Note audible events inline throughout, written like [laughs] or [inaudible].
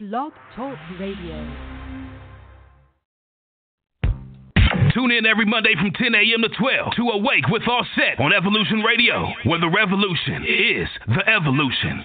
Blog Talk Radio. Tune in every Monday from 10 a.m. to 12 to Awake with Offset on Evolution Radio, where the revolution is the evolution.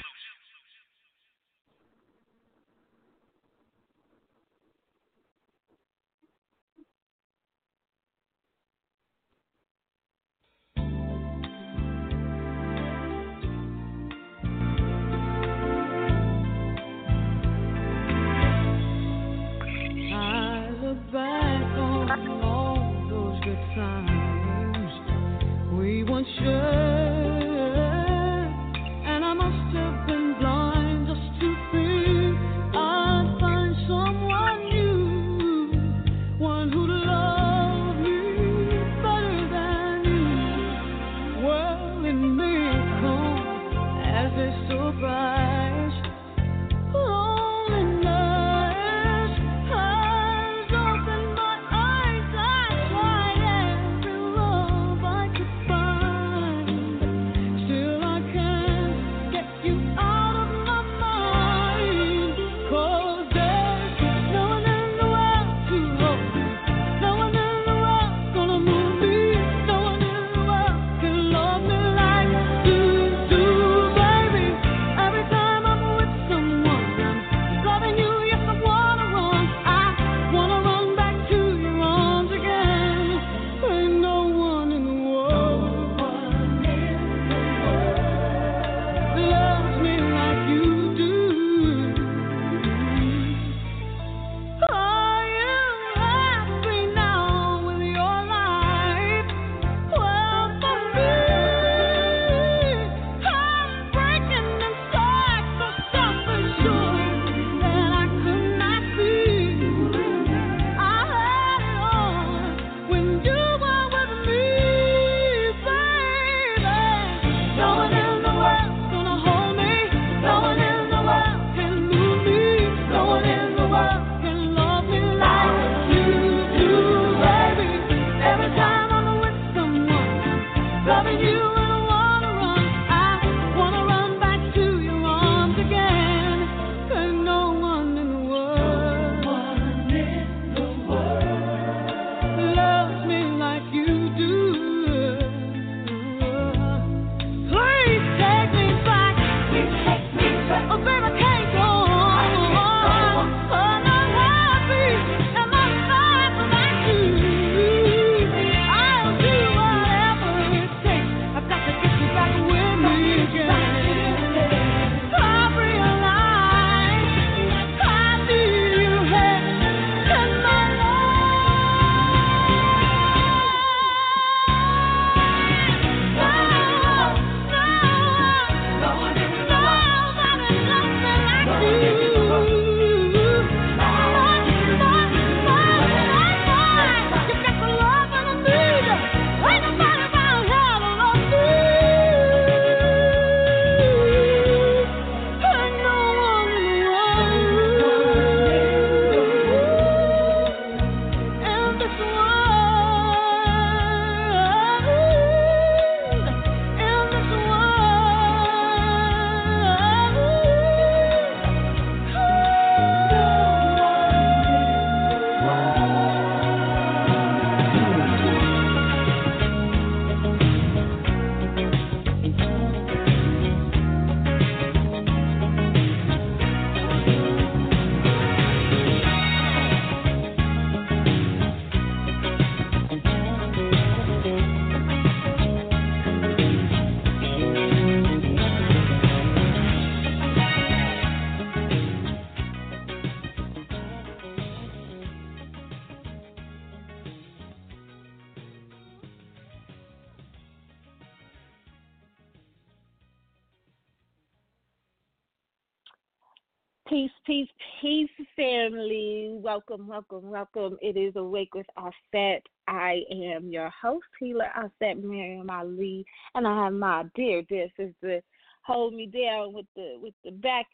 welcome, welcome, welcome. It is Awake with Offset. I am your host, healer Offset Miriam Ali, and I have my dear, dear sister hold me down with the with the back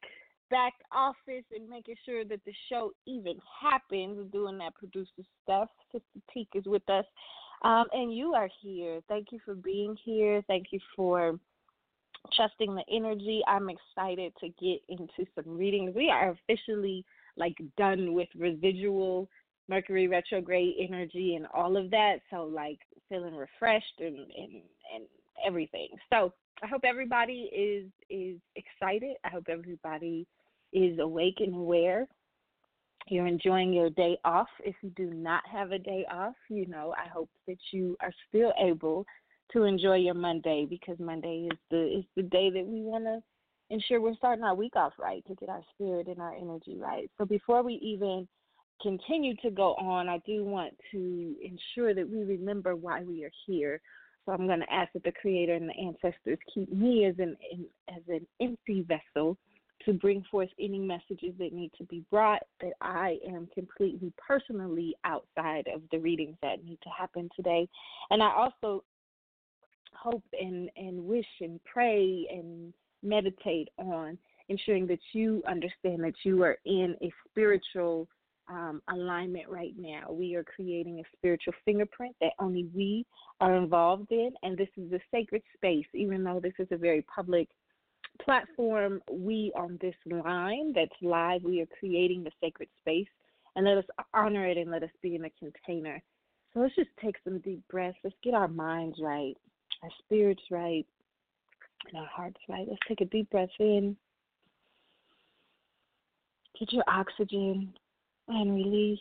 back office and making sure that the show even happens, doing that producer stuff. Sister Teak is with us, um, and you are here. Thank you for being here. Thank you for trusting the energy. I'm excited to get into some readings. We are officially – like done with residual Mercury retrograde energy and all of that. So like feeling refreshed and and and everything. So I hope everybody is is excited. I hope everybody is awake and aware. You're enjoying your day off. If you do not have a day off, you know, I hope that you are still able to enjoy your Monday because Monday is the is the day that we want to ensure we're starting our week off right to get our spirit and our energy right. So before we even continue to go on, I do want to ensure that we remember why we are here. So I'm going to ask that the Creator and the ancestors keep me as an as an empty vessel to bring forth any messages that need to be brought. That I am completely personally outside of the readings that need to happen today, and I also hope and and wish and pray and meditate on ensuring that you understand that you are in a spiritual um, alignment right now. We are creating a spiritual fingerprint that only we are involved in, and this is a sacred space. Even though this is a very public platform, we on this line that's live, we are creating the sacred space, and let us honor it and let us be in a container. So let's just take some deep breaths. Let's get our minds right, our spirits right, and our hearts right. Let's take a deep breath in. Get your oxygen and release.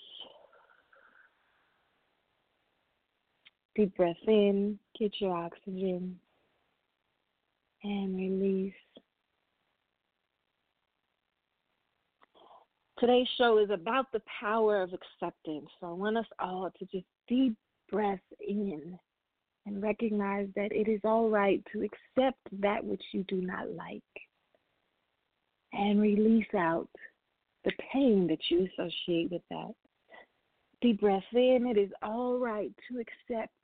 Deep breath in, get your oxygen and release. Today's show is about the power of acceptance. So I want us all to just deep breath in and recognize that it is all right to accept that which you do not like and release out the pain that you associate with that. Deep breath in. It is all right to accept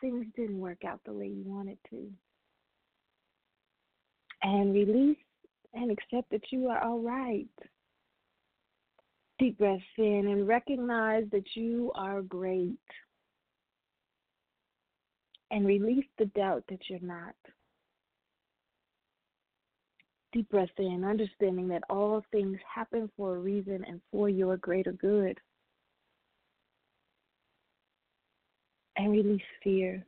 things didn't work out the way you wanted to. And release and accept that you are all right. Deep breath in and recognize that you are great. And release the doubt that you're not. Deep breath in, understanding that all things happen for a reason and for your greater good. And release fear.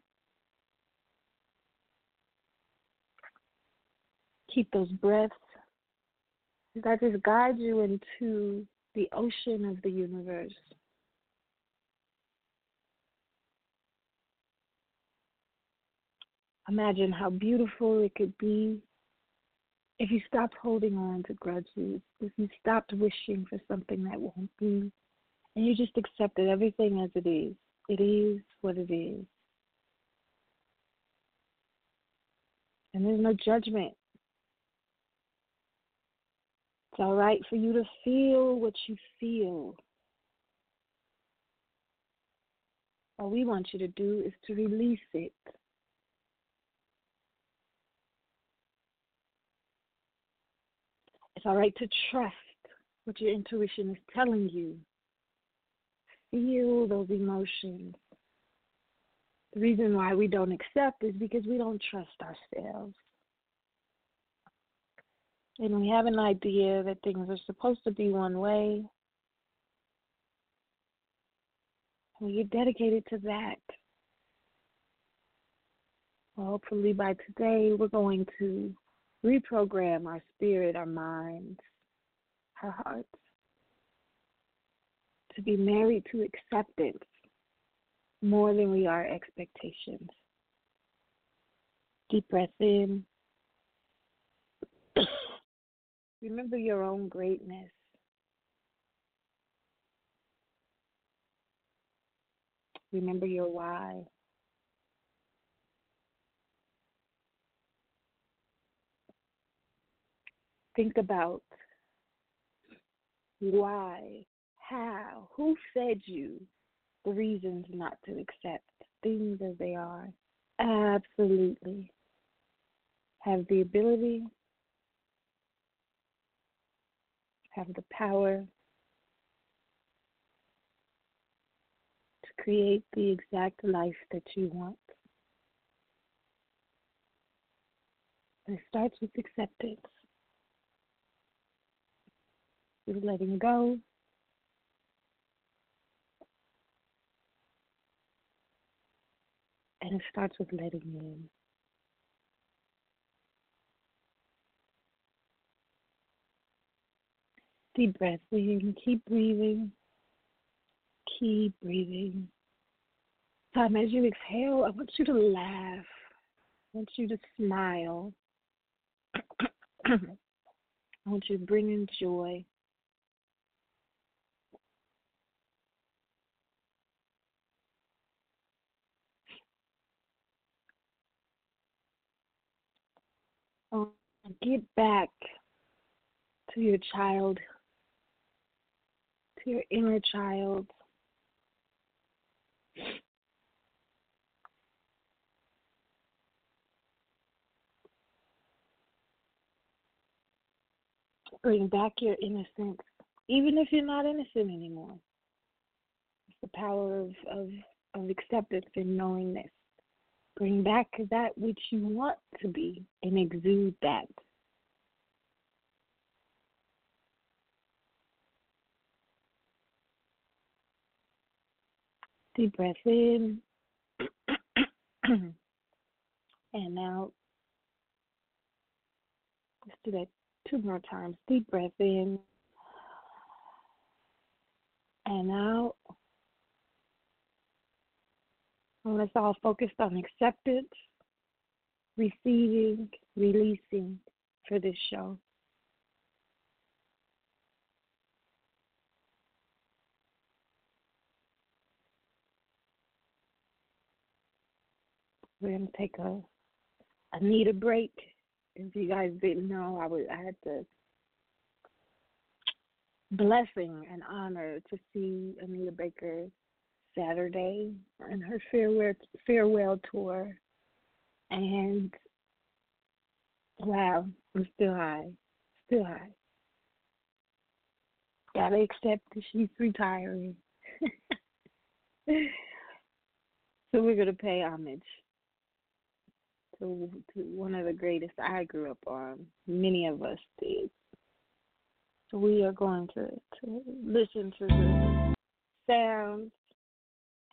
Keep those breaths. That just guide you into the ocean of the universe. Imagine how beautiful it could be if you stopped holding on to grudges, if you stopped wishing for something that won't be, and you just accepted everything as it is, it is what it is. And there's no judgment. It's all right for you to feel what you feel. All we want you to do is to release it. It's all right to trust what your intuition is telling you. Feel those emotions. The reason why we don't accept is because we don't trust ourselves. And we have an idea that things are supposed to be one way. We get dedicated to that. Well, hopefully by today we're going to reprogram our spirit, our minds, our hearts to be married to acceptance more than we are expectations. Deep breath in. [coughs] Remember your own greatness. Remember your why. Think about why, how, who fed you the reasons not to accept things as they are. Absolutely. Have the ability, have the power to create the exact life that you want. It starts with acceptance. With letting go. And it starts with letting in. Deep breath in. Keep breathing. Keep breathing. Time as you exhale, I want you to laugh. I want you to smile. [clears throat] I want you to bring in joy. Um, get back to your child, to your inner child. Bring back your innocence, even if you're not innocent anymore. It's the power of, of, of acceptance and knowingness. Bring back that which you want to be and exude that. Deep breath in. [clears throat] and out. Let's do that two more times. Deep breath in and out. I want us all focused on acceptance, receiving, releasing for this show. We're gonna take a I need a break. If you guys didn't know, I was I had the blessing and honor to see Anita Baker Saturday on her farewell farewell tour, and wow, I'm still high, still high. Gotta accept that she's retiring. [laughs] so we're gonna pay homage to, to one of the greatest I grew up on. Many of us did. So we are going to, to listen to the sounds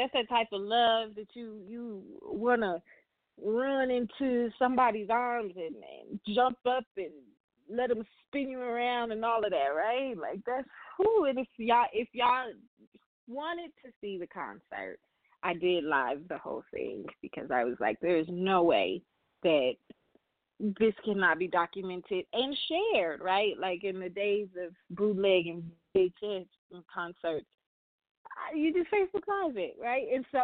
That's that type of love that you you wanna run into somebody's arms and, and jump up and let them spin you around and all of that, right? Like that's who. And if y'all if y'all wanted to see the concert, I did live the whole thing because I was like, there's no way that this cannot be documented and shared, right? Like in the days of bootleg and VHS concerts, you just Facebook Live it, right? And so,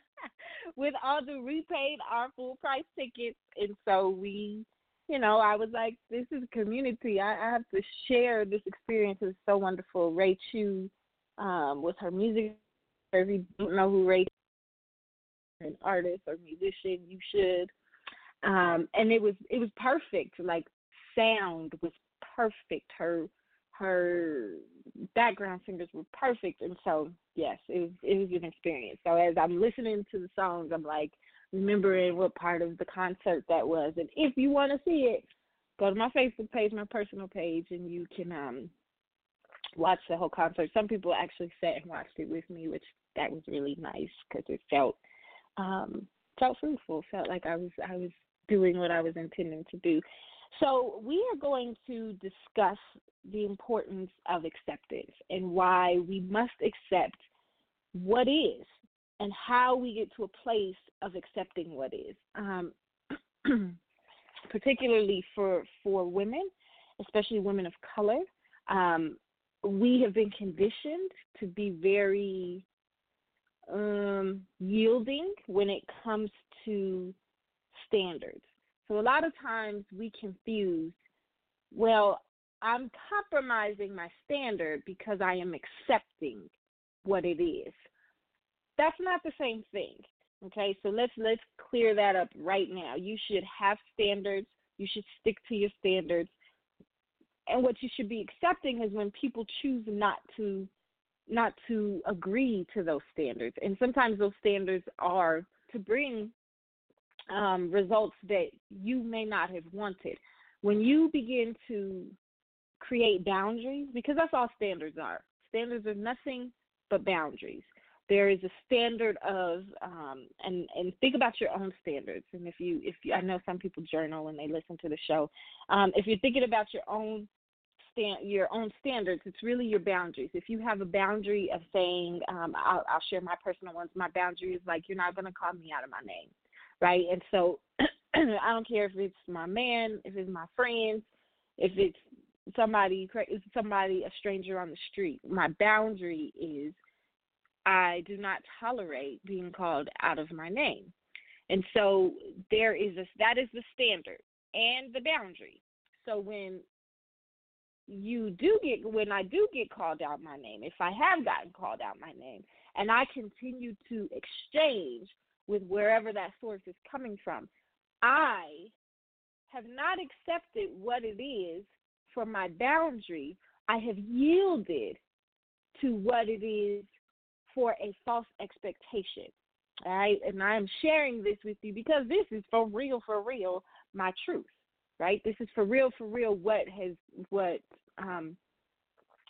[laughs] with all the repaid our full price tickets, and so we, you know, I was like, this is community. I, I have to share this experience. It's so wonderful. Ray Chu, um, with her music. If you don't know who Ray, is, an artist or musician, you should um and it was it was perfect like sound was perfect her her background singers were perfect. And so yes it was it was an experience. So as i'm listening to the songs i'm like remembering what part of the concert that was. And if you want to see it go to my facebook page my personal page and you can um watch the whole concert. Some people actually sat and watched it with me which that was really nice because it felt um felt fruitful. Felt like i was i was doing what I was intending to do. So, we are going to discuss the importance of acceptance and why we must accept what is and how we get to a place of accepting what is. Um, [clears throat] particularly for for women, especially women of color, um, we have been conditioned to be very um, yielding when it comes to standards. So a lot of times we confuse, well, I'm compromising my standard because I am accepting what it is. That's not the same thing. Okay, so let's let's clear that up right now. You should have standards. You should stick to your standards. And what you should be accepting is when people choose not to not to agree to those standards. And sometimes those standards are to bring um, results that you may not have wanted. When you begin to create boundaries, because that's all standards are. Standards are nothing but boundaries. There is a standard of, um, and and think about your own standards. And if you, if you, I know some people journal when they listen to the show. Um, if you're thinking about your own stand, your own standards, it's really your boundaries. If you have a boundary of saying, um, I'll, I'll share my personal ones. My boundary is like, you're not going to call me out of my name right? And so [clears throat] I don't care if it's my man, if it's my friends, if it's somebody, somebody, a stranger on the street. My boundary is I do not tolerate being called out of my name. And so there is a that is the standard and the boundary. So when you do get when I do get called out my name, if I have gotten called out my name, and I continue to exchange with wherever that source is coming from. I have not accepted what it is for my boundary. I have yielded to what it is for a false expectation. All right. And I am sharing this with you because this is for real, for real, my truth. Right? This is for real, for real what has what um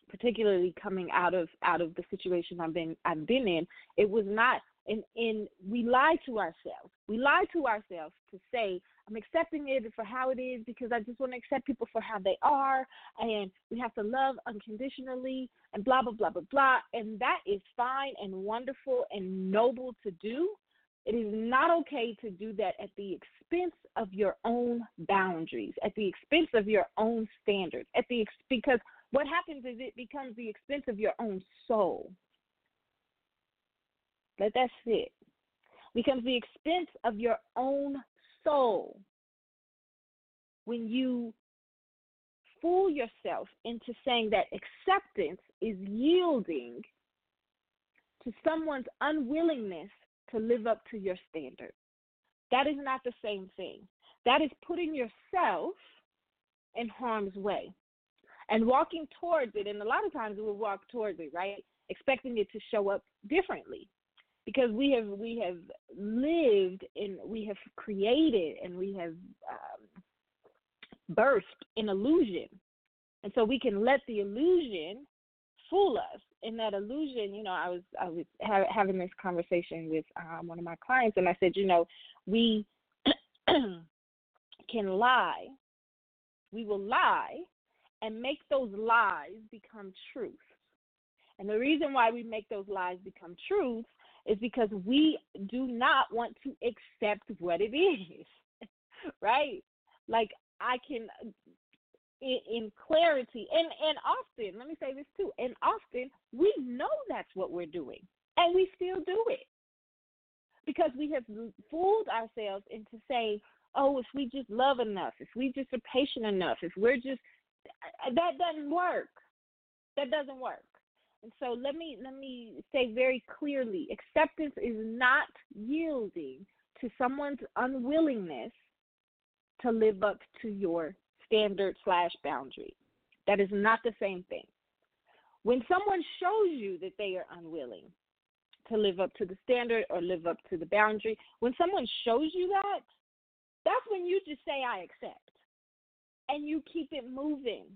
particularly coming out of out of the situation I've been I've been in, it was not and and we lie to ourselves. We lie to ourselves to say I'm accepting it for how it is because I just want to accept people for how they are, and we have to love unconditionally, and blah blah blah blah blah. And that is fine and wonderful and noble to do. It is not okay to do that at the expense of your own boundaries, at the expense of your own standards, at the because what happens is it becomes the expense of your own soul. Let that sit. Becomes the expense of your own soul. When you fool yourself into saying that acceptance is yielding to someone's unwillingness to live up to your standard. That is not the same thing. That is putting yourself in harm's way and walking towards it. And a lot of times we'll walk towards it, right? Expecting it to show up differently because we have we have lived and we have created and we have um, birthed an illusion, and so we can let the illusion fool us in that illusion. You know, I was I was ha- having this conversation with um, one of my clients, and I said, you know, we [clears throat] can lie. We will lie and make those lies become truth. And the reason why we make those lies become truth is because we do not want to accept what it is. [laughs] right? Like I can in, in clarity and and often, let me say this too, and often we know that's what we're doing and we still do it. Because we have fooled ourselves into saying, "Oh, if we just love enough, if we just are patient enough, if we're just that doesn't work. That doesn't work. And so let me let me say very clearly, acceptance is not yielding to someone's unwillingness to live up to your standard slash boundary. That is not the same thing. When someone shows you that they are unwilling to live up to the standard or live up to the boundary, when someone shows you that, that's when you just say, I accept. And you keep it moving.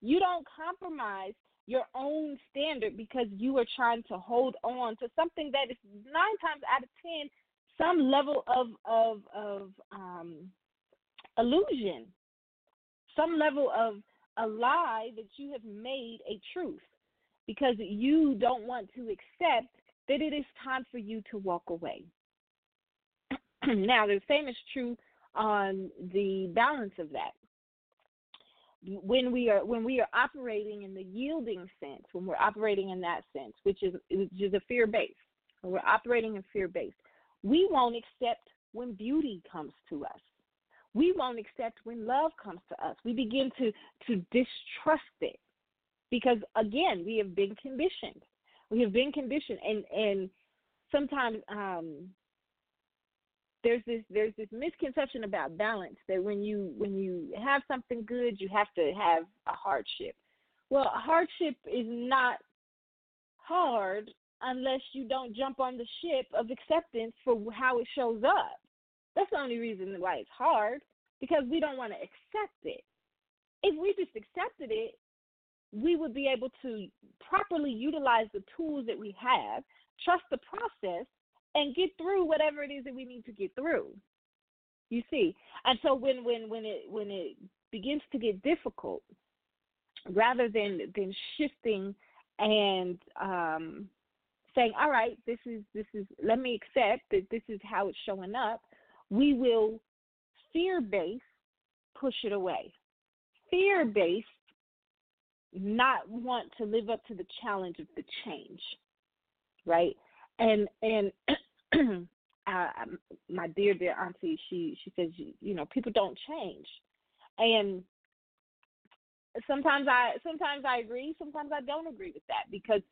You don't compromise your own standard because you are trying to hold on to something that is nine times out of ten some level of of of um, illusion, some level of a lie that you have made a truth because you don't want to accept that it is time for you to walk away. [clears throat] now, the same is true on the balance of that when we are when we are operating in the yielding sense, when we're operating in that sense, which is which is a fear based, when we're operating in fear based, we won't accept when beauty comes to us. We won't accept when love comes to us. We begin to to distrust it because again, we have been conditioned. We have been conditioned, and and sometimes um, there's this there's this misconception about balance that when you when you have something good you have to have a hardship. Well, hardship is not hard unless you don't jump on the ship of acceptance for how it shows up. That's the only reason why it's hard because we don't want to accept it. If we just accepted it, we would be able to properly utilize the tools that we have, trust the process, and get through whatever it is that we need to get through. You see, and so when when when it when it begins to get difficult, rather than than shifting and um, saying, "All right, this is this is let me accept that this is how it's showing up," we will fear based push it away. Fear based not want to live up to the challenge of the change, right? And and [clears throat] my dear dear auntie, she she says you know people don't change, and sometimes I sometimes I agree, sometimes I don't agree with that because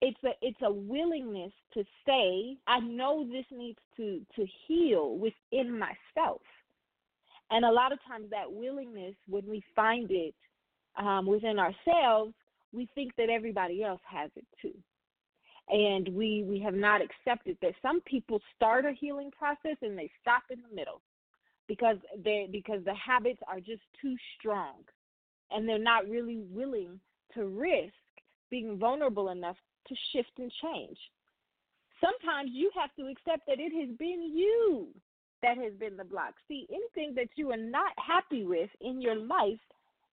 it's a it's a willingness to say I know this needs to to heal within myself, and a lot of times that willingness when we find it um, within ourselves, we think that everybody else has it too and we we have not accepted that some people start a healing process and they stop in the middle because they because the habits are just too strong and they're not really willing to risk being vulnerable enough to shift and change. Sometimes you have to accept that it has been you that has been the block. See anything that you are not happy with in your life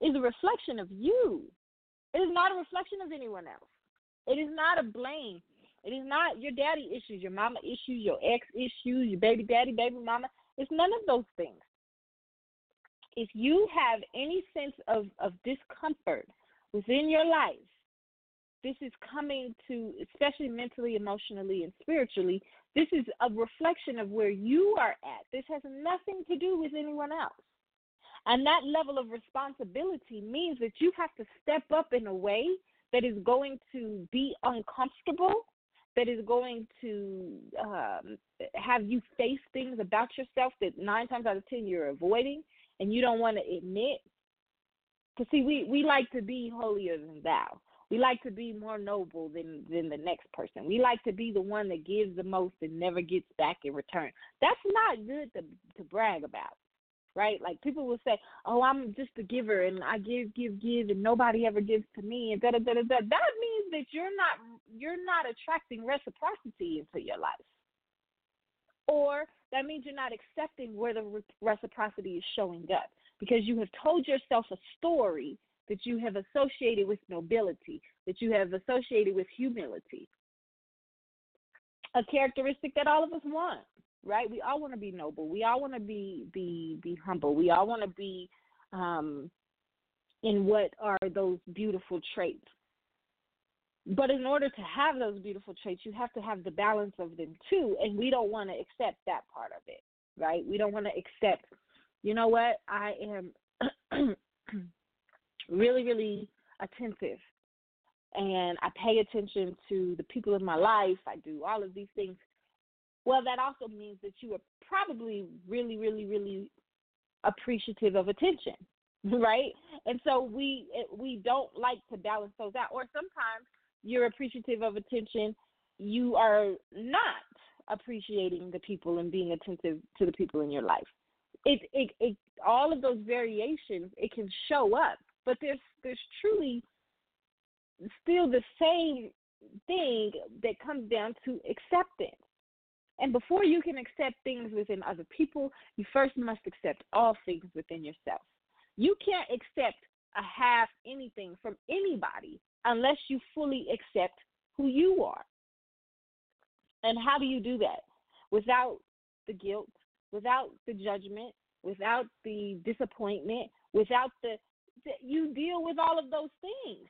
is a reflection of you. It is not a reflection of anyone else it is not a blame. It is not your daddy issues, your mama issues, your ex issues, your baby daddy, baby mama. It's none of those things. If you have any sense of, of discomfort within your life, this is coming to, especially mentally, emotionally, and spiritually, this is a reflection of where you are at. This has nothing to do with anyone else. And that level of responsibility means that you have to step up in a way that is going to be uncomfortable, that is going to um, have you face things about yourself that nine times out of ten you're avoiding and you don't want to admit. Because see, we we like to be holier than thou. We like to be more noble than than the next person. We like to be the one that gives the most and never gets back in return. That's not good to to brag about right? Like people will say, "Oh, I'm just a giver, and I give, give, give, and nobody ever gives to me," and da da da da. That means that you're not you're not attracting reciprocity into your life. Or that means you're not accepting where the re- reciprocity is showing up because you have told yourself a story that you have associated with nobility, that you have associated with humility. A characteristic that all of us want, right? We all want to be noble. We all want to be be be humble. We all want to be um, in what are those beautiful traits. But in order to have those beautiful traits, you have to have the balance of them too. And we don't want to accept that part of it, right? We don't want to accept, you know what, I am [clears throat] really, really attentive and I pay attention to the people in my life. I do all of these things. Well, that also means that you are probably really, really, really appreciative of attention, [laughs] right? And so we we don't like to balance those out. Or sometimes you're appreciative of attention, you are not appreciating the people and being attentive to the people in your life. It, it, it all of those variations it can show up, but there's there's truly still the same thing that comes down to acceptance. And before you can accept things within other people, you first must accept all things within yourself. You can't accept a half anything from anybody unless you fully accept who you are. And how do you do that? Without the guilt, without the judgment, without the disappointment, without the, you deal with all of those things.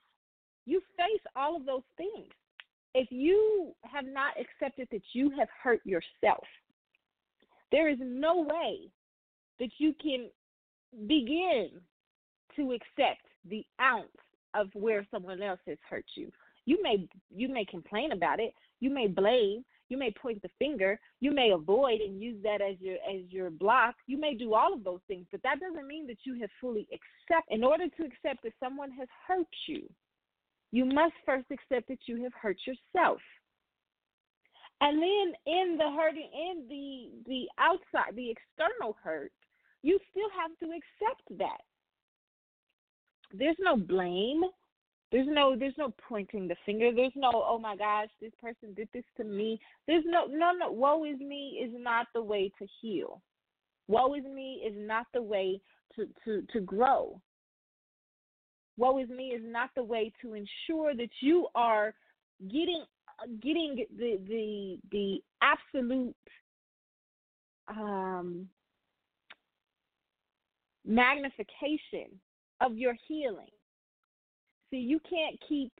You face all of those things. If you have not accepted that you have hurt yourself, there is no way that you can begin to accept the ounce of where someone else has hurt you. You may you may complain about it, you may blame, you may point the finger, you may avoid and use that as your as your block. You may do all of those things, but that doesn't mean that you have fully accept. In order to accept that someone has hurt you, you must first accept that you have hurt yourself. And then in the hurting in the the outside, the external hurt, you still have to accept that there's no blame. There's no there's no pointing the finger. There's no oh my gosh, this person did this to me. There's no no no woe is me is not the way to heal. Woe is me is not the way to to to grow. Woe is me is not the way to ensure that you are getting getting the the the absolute um magnification of your healing. See, you can't keep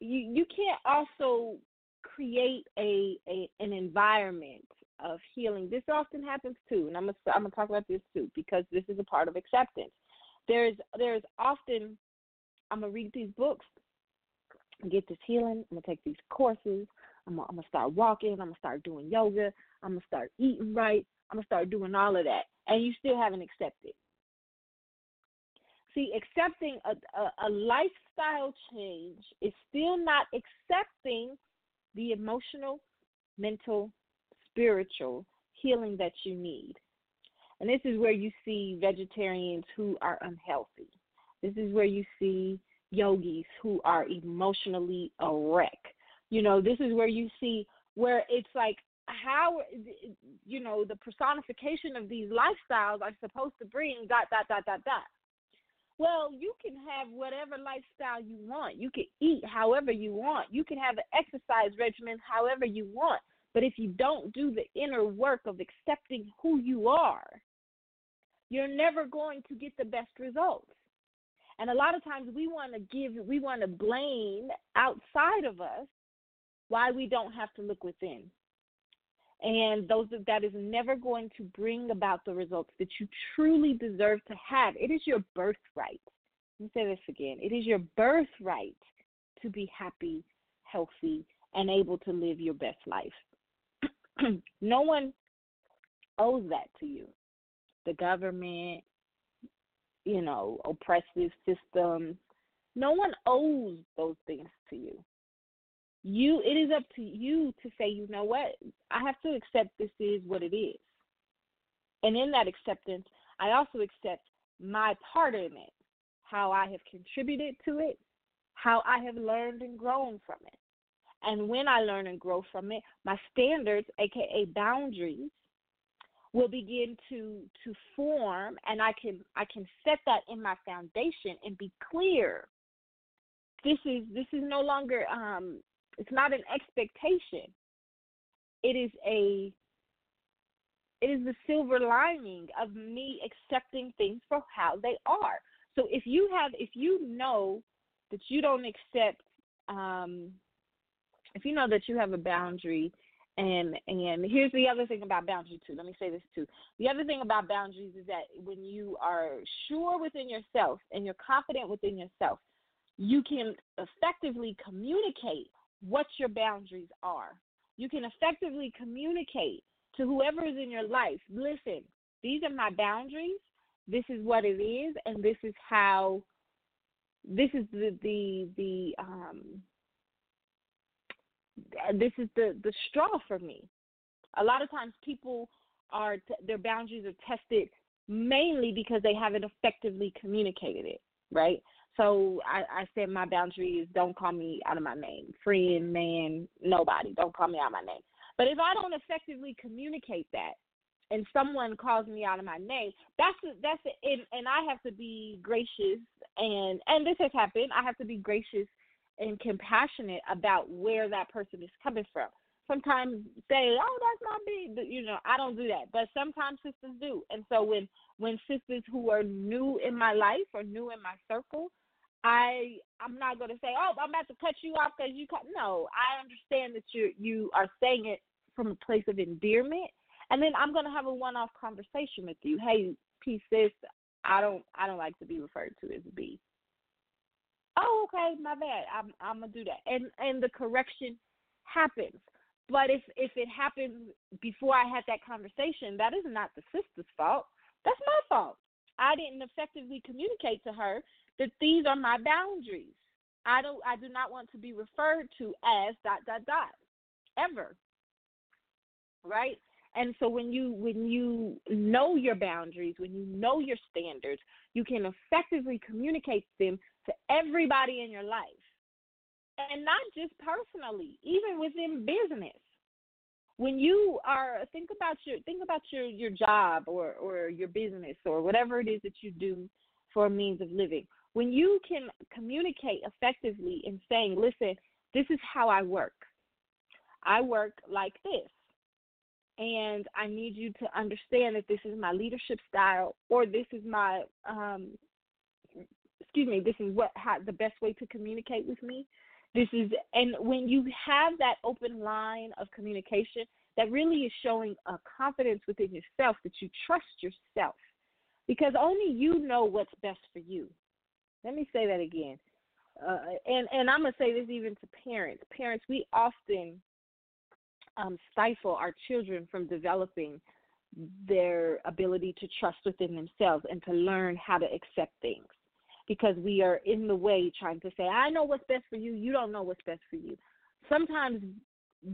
you you can't also create a, a an environment of healing. This often happens too, and I'm gonna I'm gonna talk about this too because this is a part of acceptance. There's there's often I'm gonna read these books, get this healing. I'm gonna take these courses. I'm gonna, I'm gonna start walking. I'm gonna start doing yoga. I'm gonna start eating right. I'm gonna start doing all of that, and you still haven't accepted. See, accepting a, a, a lifestyle change is still not accepting the emotional, mental, spiritual healing that you need. And this is where you see vegetarians who are unhealthy. This is where you see yogis who are emotionally a wreck. You know, this is where you see where it's like how you know the personification of these lifestyles are supposed to bring dot dot dot dot dot well, you can have whatever lifestyle you want. You can eat however you want. You can have an exercise regimen however you want. But if you don't do the inner work of accepting who you are, you're never going to get the best results. And a lot of times we want to give, we want to blame outside of us why we don't have to look within and those that is never going to bring about the results that you truly deserve to have. It is your birthright. Let me say this again. It is your birthright to be happy, healthy, and able to live your best life. [clears throat] no one owes that to you. The government, you know, oppressive systems. No one owes those things to you you it is up to you to say you know what i have to accept this is what it is and in that acceptance i also accept my part in it how i have contributed to it how I have learned and grown from it. And when I learn and grow from it, my standards, aka boundaries, will begin to to form and I can I can set that in my foundation and be clear. This is this is no longer um it's not an expectation. It is a it is the silver lining of me accepting things for how they are. So if you have if you know that you don't accept um if you know that you have a boundary and and here's the other thing about boundaries too. Let me say this too. The other thing about boundaries is that when you are sure within yourself and you're confident within yourself you can effectively communicate what your boundaries are. You can effectively communicate to whoever is in your life listen these are my boundaries. This is what it is and this is how this is the the the um Uh, this is the the straw for me. A lot of times people are their boundaries are tested mainly because they haven't effectively communicated it, right? So I, I said my boundary is don't call me out of my name, friend, man, nobody, don't call me out of my name. But if I don't effectively communicate that, and someone calls me out of my name, that's that's and, and I have to be gracious and and this has happened. I have to be gracious and compassionate about where that person is coming from. Sometimes say, "Oh, that's not me," you know. I don't do that, but sometimes sisters do. And so when when sisters who are new in my life or new in my circle, I I'm not going to say, "Oh, I'm about to cut you off because you cut." No, I understand that you you are saying it from a place of endearment, and then I'm going to have a one-off conversation with you. Hey, P sis, I don't I don't like to be referred to as B oh okay my bad i'm i'm gonna do that. And and the correction happens. But if if it happened before i had that conversation that is not the sister's fault. That's my fault. I didn't effectively communicate to her that these are my boundaries. I don't i do not want to be referred to as dot dot dot ever. Right? And so when you when you know your boundaries when you know your standards you can effectively communicate them to everybody in your life. And not just personally, even within business. When you are think about your think about your your job or or your business or whatever it is that you do for a means of living. When you can communicate effectively in saying, "Listen, this is how I work. I work like this." and I need you to understand that this is my leadership style or this is my um, excuse me, this is what how the best way to communicate with me. This is and when you have that open line of communication, that really is showing a confidence within yourself that you trust yourself. Because only you know what's best for you. Let me say that again. Uh, and and I'm gonna say this even to parents. Parents, we often um, stifle our children from developing their ability to trust within themselves and to learn how to accept things because we are in the way trying to say, I know what's best for you, you don't know what's best for you. Sometimes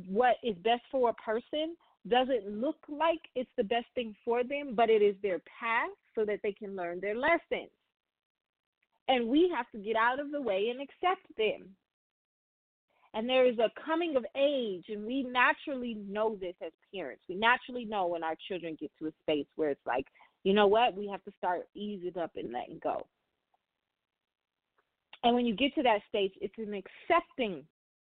what is best for a person doesn't look like it's the best thing for them, but it is their path so that they can learn their lessons. And we have to get out of the way and accept them. And there is a coming of age, and we naturally know this as parents. We naturally know when our children get to a space where it's like, you know what, we have to start easing up and letting go. And when you get to that stage, it's an accepting,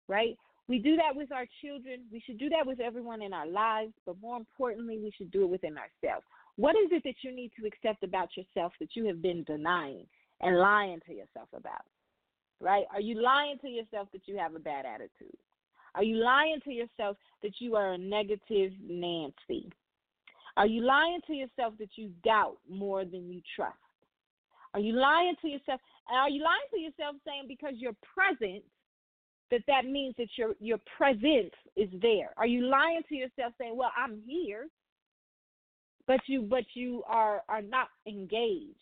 right? We do that with our children. We should do that with everyone in our lives, but more importantly, we should do it within ourselves. What is it that you need to accept about yourself that you have been denying and lying to yourself about? Right? Are you lying to yourself that you have a bad attitude? Are you lying to yourself that you are a negative Nancy? Are you lying to yourself that you doubt more than you trust? Are you lying to yourself? Are you lying to yourself saying because you're present that that means that your your presence is there? Are you lying to yourself saying, "Well, I'm here," but you but you are are not engaged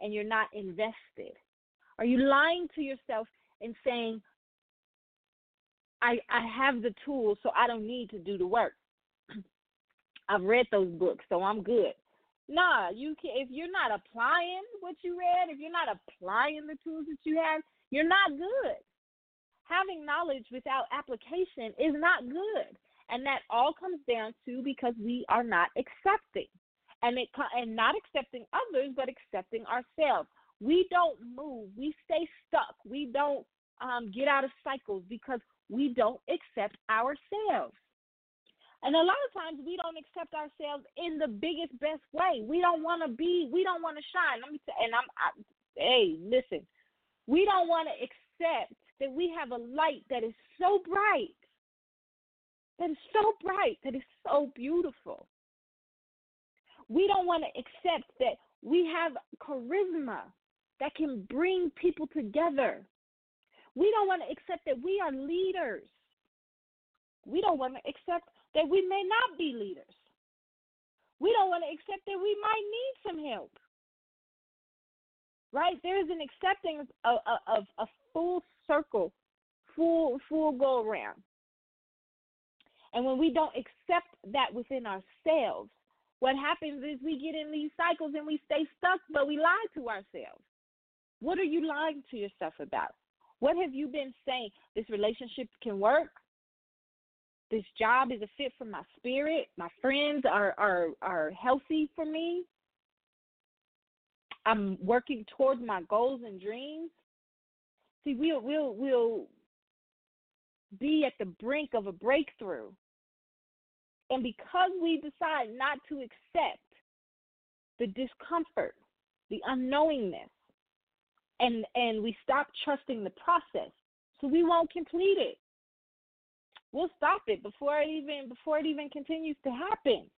and you're not invested? Are you lying to yourself and saying, "I I have the tools, so I don't need to do the work"? [clears throat] I've read those books, so I'm good. Nah, you can if you're not applying what you read, if you're not applying the tools that you have, you're not good. Having knowledge without application is not good. And that all comes down to because we are not accepting. And it and not accepting others but accepting ourselves. We don't move. We stay stuck. We don't um, get out of cycles because we don't accept ourselves. And a lot of times we don't accept ourselves in the biggest, best way. We don't want to be, we don't want to shine. Let me tell, and I'm, I, hey, listen, we don't want to accept that we have a light that is so bright, that is so bright, that is so beautiful. We don't want to accept that we have charisma that can bring people together. We don't want to accept that we are leaders. We don't want to accept that we may not be leaders. We don't want to accept that we might need some help. Right? There is an accepting of a full circle, full full go around. And when we don't accept that within ourselves, what happens is we get in these cycles and we stay stuck, but we lie to ourselves. What are you lying to yourself about? What have you been saying? This relationship can work. This job is a fit for my spirit. My friends are are are healthy for me. I'm working towards my goals and dreams. See, we'll we'll we'll be at the brink of a breakthrough. And because we decide not to accept the discomfort, the unknowingness, and and we stop trusting the process, so we won't complete it. We'll stop it before it even before it even continues to happen.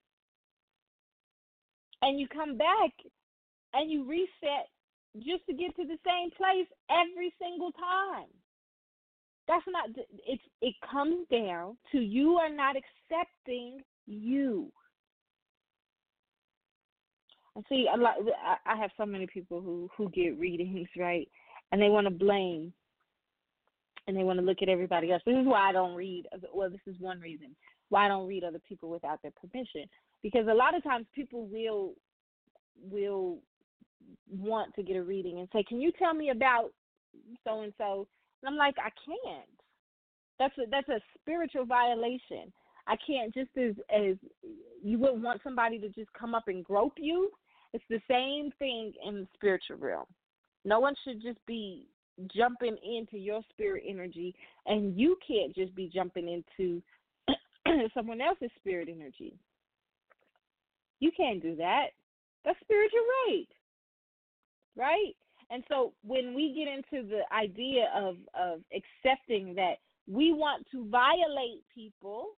And you come back and you reset just to get to the same place every single time. That's not it's it comes down to you are not accepting you. I see a lot I have so many people who who get readings, right? And they want to blame and they want to look at everybody else. This is why I don't read. Well, this is one reason why I don't read other people without their permission. Because a lot of times people will will want to get a reading and say, "Can you tell me about so and so?" And I'm like, "I can't. That's a that's a spiritual violation. I can't just as as you wouldn't want somebody to just come up and grope you. It's the same thing in the spiritual realm. No one should just be jumping into your spirit energy, and you can't just be jumping into [clears throat] someone else's spirit energy. You can't do that. That's spiritual rape, right? And so when we get into the idea of of accepting that we want to violate people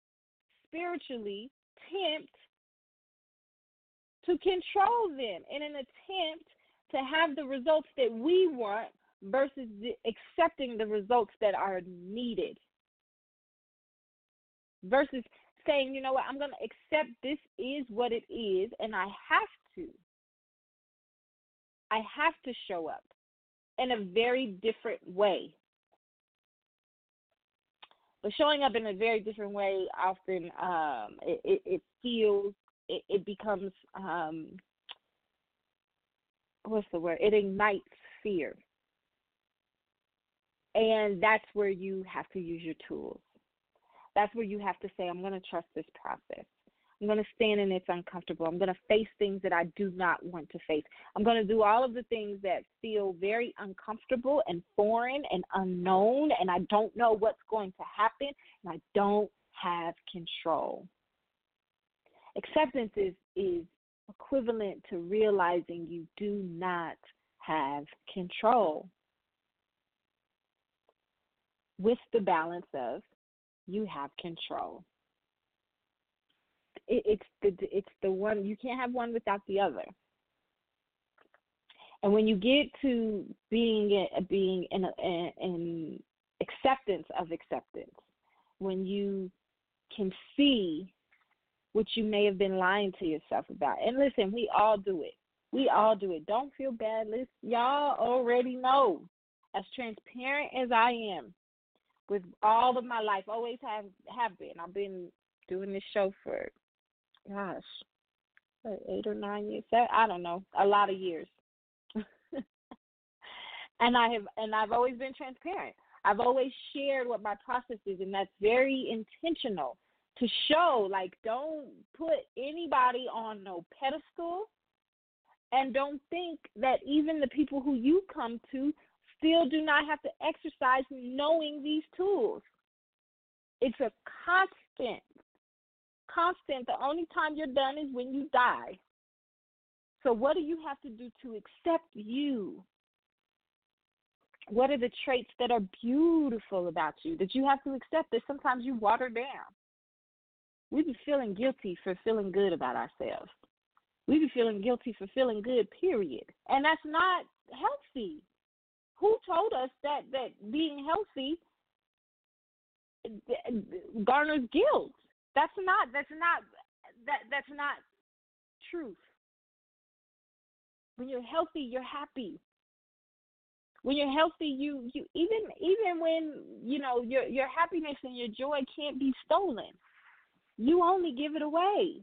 spiritually, tempt to control them in an attempt to have the results that we want versus accepting the results that are needed versus saying, you know what, I'm going to accept this is what it is and I have to. I have to show up in a very different way. But showing up in a very different way often um, it, it, it feels it, it becomes um, what's the word? It ignites fear. And that's where you have to use your tools. That's where you have to say, I'm going to trust this process. I'm going to stand in it's uncomfortable. I'm going to face things that I do not want to face. I'm going to do all of the things that feel very uncomfortable and foreign and unknown, and I don't know what's going to happen, and I don't have control. Acceptance is, is equivalent to realizing you do not have control with the balance of you have control. It, it's the it's the one you can't have one without the other. And when you get to being a, being in a, in acceptance of acceptance, when you can see what you may have been lying to yourself about. And listen, we all do it. We all do it. Don't feel bad. Listen, y'all already know. As transparent as I am, with all of my life, always have have been. I've been doing this show for, gosh, eight or nine years. I don't know, a lot of years. [laughs] And I have and I've always been transparent. I've always shared what my process is and that's very intentional to show like don't put anybody on no pedestal and don't think that even the people who you come to still do not have to exercise knowing these tools. It's a constant, constant. The only time you're done is when you die. So, what do you have to do to accept you? What are the traits that are beautiful about you that you have to accept that sometimes you water down? We be feeling guilty for feeling good about ourselves. We be feeling guilty for feeling good, period. And that's not healthy. Who told us that that being healthy garners guilt? That's not that's not that that's not truth. When you're healthy, you're happy. When you're healthy, you you even even when you know your your happiness and your joy can't be stolen. You only give it away.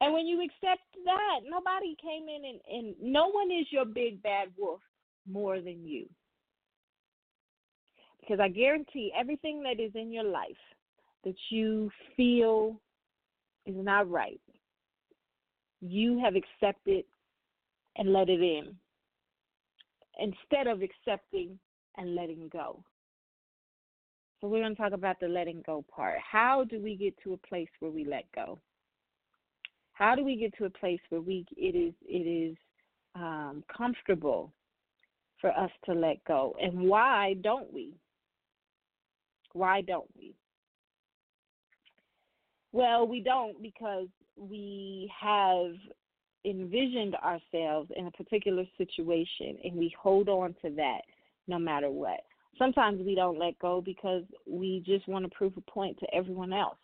And when you accept that, nobody came in and, and no one is your big bad wolf more than you. Because I guarantee everything that is in your life that you feel is not right, you have accepted and let it in instead of accepting and letting go. So we're going to talk about the letting go part. How do we get to a place where we let go? How do we get to a place where we it is it is um, comfortable for us to let go, and why don't we? Why don't we? Well, we don't because we have envisioned ourselves in a particular situation and we hold on to that no matter what. Sometimes we don't let go because we just want to prove a point to everyone else.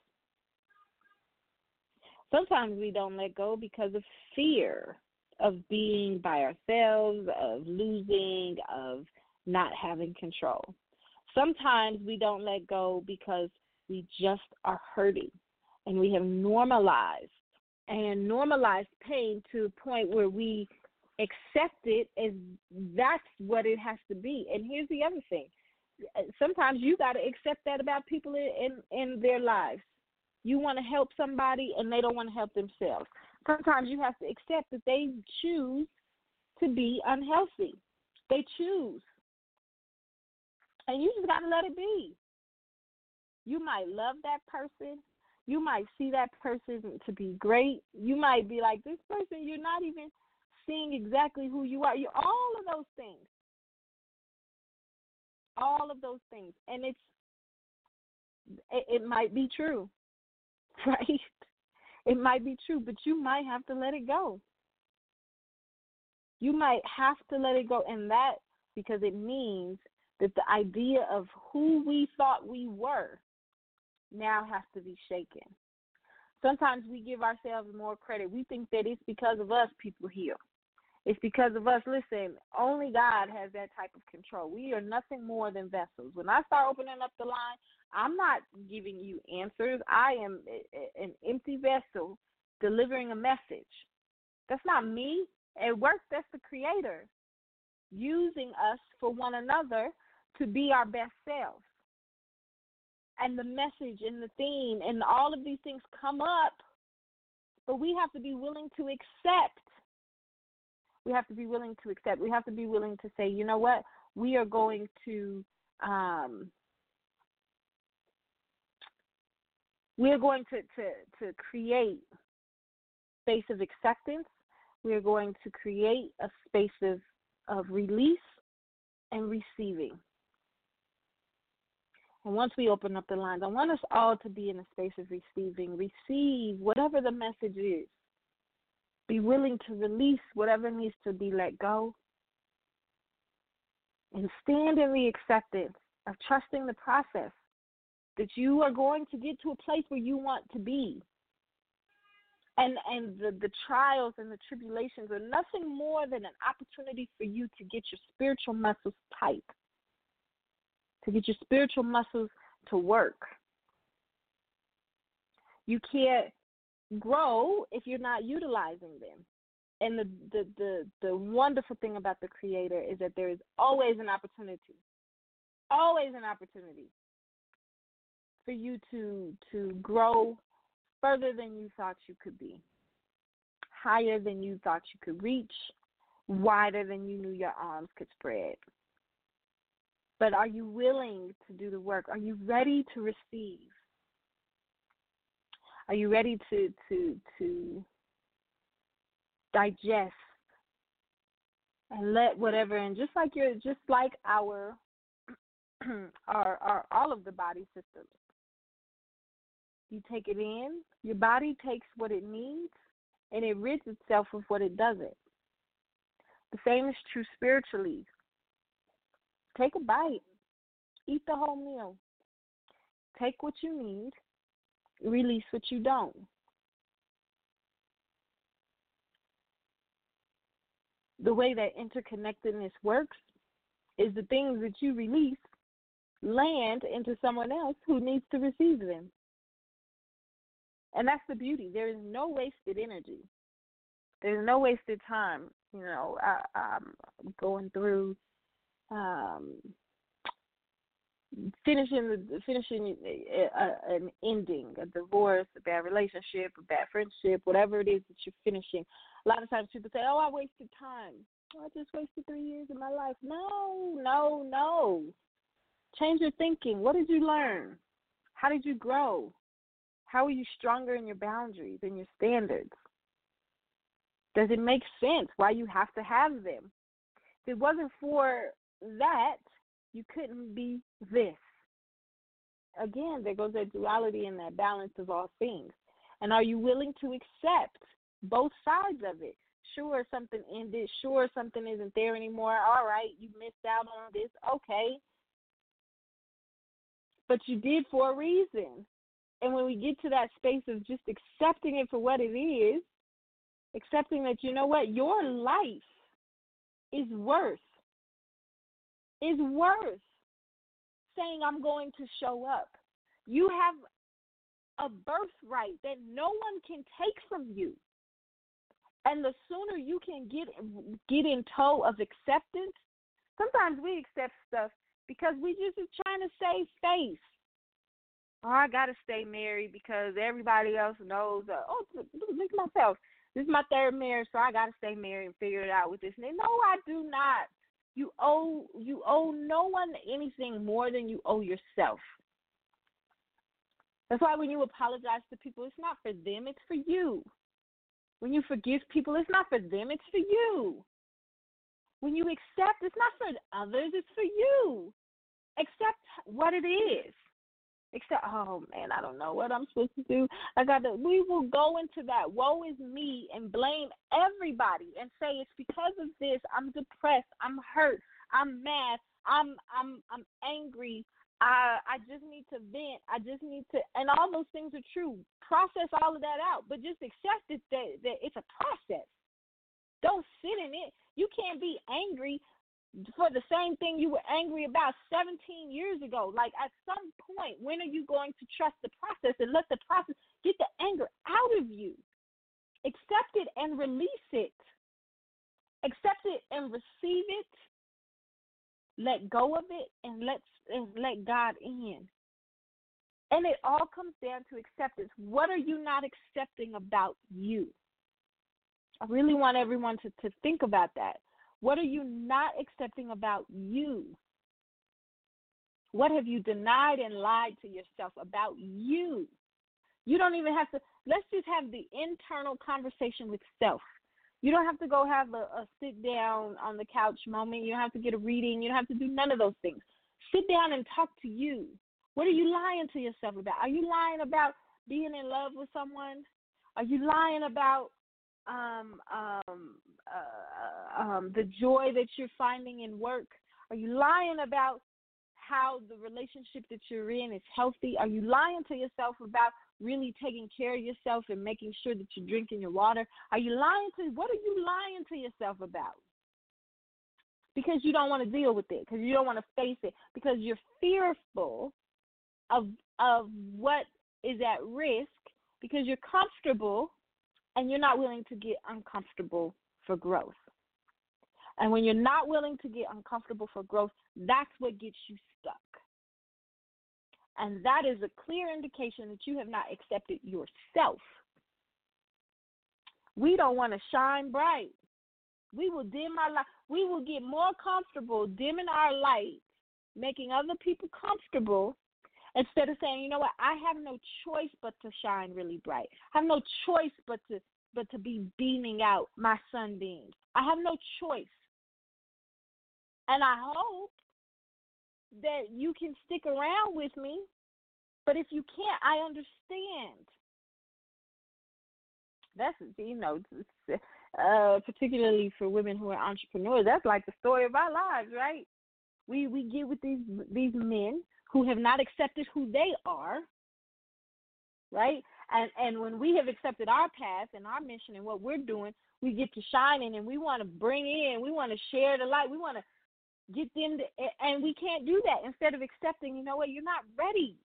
Sometimes we don't let go because of fear of being by ourselves, of losing, of not having control. Sometimes we don't let go because we just are hurting and we have normalized and normalized pain to a point where we accept it as that's what it has to be. And here's the other thing. Sometimes you got to accept that about people in in their lives. You want to help somebody and they don't want to help themselves. Sometimes you have to accept that they choose to be unhealthy. They choose. And you just got to let it be. You might love that person. You might see that person to be great. You might be like, this person, you're not even seeing exactly who you are. You all of those things. All of those things. And it's it, it might be true. [laughs] right? It might be true, but you might have to let it go. You might have to let it go, and that because it means that the idea of who we thought we were now has to be shaken. Sometimes we give ourselves more credit. We think that it's because of us people heal. It's because of us. Listen, only God has that type of control. We are nothing more than vessels. When I start opening up the line, I'm not giving you answers. I am an empty vessel delivering a message. That's not me. At work, that's the Creator using us for one another to be our best selves. And the message and the theme and all of these things come up, but we have to be willing to accept. We have to be willing to accept. We have to be willing to say, you know what? We are going to um, we're going to, to, to create space of acceptance. We're going to create a space of, of release and receiving. And once we open up the lines, I want us all to be in a space of receiving. Receive whatever the message is. Be willing to release whatever needs to be let go. And stand in the acceptance of trusting the process that you are going to get to a place where you want to be. And and the, the trials and the tribulations are nothing more than an opportunity for you to get your spiritual muscles tight, to get your spiritual muscles to work. You can't grow if you're not utilizing them. and the, the the the wonderful thing about the creator is that there is always an opportunity always an opportunity for you to to grow further than you thought you could be higher than you thought you could reach wider than you knew your arms could spread. But are you willing to do the work? Are you ready to receive? Are you ready to to to digest and let whatever and just like your just like our [clears throat] our our all of the body systems you take it in your body takes what it needs and it rids itself of what it doesn't. The same is true spiritually. Take a bite. Eat the whole meal. Take what you need. Release what you don't. The way that interconnectedness works is the things that you release land into someone else who needs to receive them. And that's the beauty. There is no wasted energy. There's no wasted time. You know, I, I'm going through um, finishing the finishing a, a, an ending, a divorce, a bad relationship, a bad friendship, whatever it is that you're finishing. A lot of times people say, "Oh, I wasted time. Oh, I just wasted three years of my life." No, no, no. Change your thinking. What did you learn? How did you grow? How are you stronger in your boundaries and your standards? Does it make sense why you have to have them? If it wasn't for that, you couldn't be this. Again, there goes that duality and that balance of all things. And are you willing to accept both sides of it? Sure, something ended. Sure, something isn't there anymore. All right, you missed out on this. Okay. But you did for a reason. And when we get to that space of just accepting it for what it is, accepting that, you know what, your life is worth is worth saying, I'm going to show up. You have a birthright that no one can take from you. And the sooner you can get get in tow of acceptance, sometimes we accept stuff because we just are trying to save face. Oh, I gotta stay married because everybody else knows. Uh, oh, look at myself. This is my third marriage, so I gotta stay married and figure it out with this. No, I do not. You owe you owe no one anything more than you owe yourself. That's why when you apologize to people, it's not for them, it's for you. When you forgive people, it's not for them, it's for you. When you accept, it's not for others, it's for you. Accept what it is. Except, oh man, I don't know what I'm supposed to do. I got to. We will go into that woe is me and blame everybody and say it's because of this. I'm depressed. I'm hurt. I'm mad. I'm I'm I'm angry. I I just need to vent. I just need to, and all those things are true. Process all of that out, but just accept it that, that it's a process. Don't sit in it. You can't be angry for the same thing you were angry about 17 years ago. Like at some point, when are you going to trust the process and let the process get the anger out of you? Accept it and release it. Accept it and receive it. Let go of it and let and let God in. And it all comes down to acceptance. What are you not accepting about you? I really want everyone to, to think about that what are you not accepting about you? What have you denied and lied to yourself about you? You don't even have to, let's just have the internal conversation with self. You don't have to go have a, a sit down on the couch moment. You don't have to get a reading. You don't have to do none of those things. Sit down and talk to you. What are you lying to yourself about? Are you lying about being in love with someone? Are you lying about um, um, uh, um, the joy that you're finding in work? Are you lying about how the relationship that you're in is healthy? Are you lying to yourself about really taking care of yourself and making sure that you're drinking your water? Are you lying to what are you lying to yourself about? Because you don't want to deal with it, because you don't want to face it, because you're fearful of of what is at risk, because you're comfortable and you're not willing to get uncomfortable for growth. And when you're not willing to get uncomfortable for growth, that's what gets you stuck. And that is a clear indication that you have not accepted yourself. We don't want to shine bright. We will dim our light. We will get more comfortable dimming our light, making other people comfortable instead of saying, you know what, I have no choice but to shine really bright. I have no choice but to but to be beaming out my sunbeams. I have no choice. And I hope that you can stick around with me. But if you can't, I understand. That's you know, [laughs] uh, particularly for women who are entrepreneurs, that's like the story of our lives, right? We we get with these these men who have not accepted who they are, right? And and when we have accepted our path and our mission and what we're doing, we get to shining and we want to bring in, we want to share the light, we want to get them to, and we can't do that. Instead of accepting, you know what, you're not ready.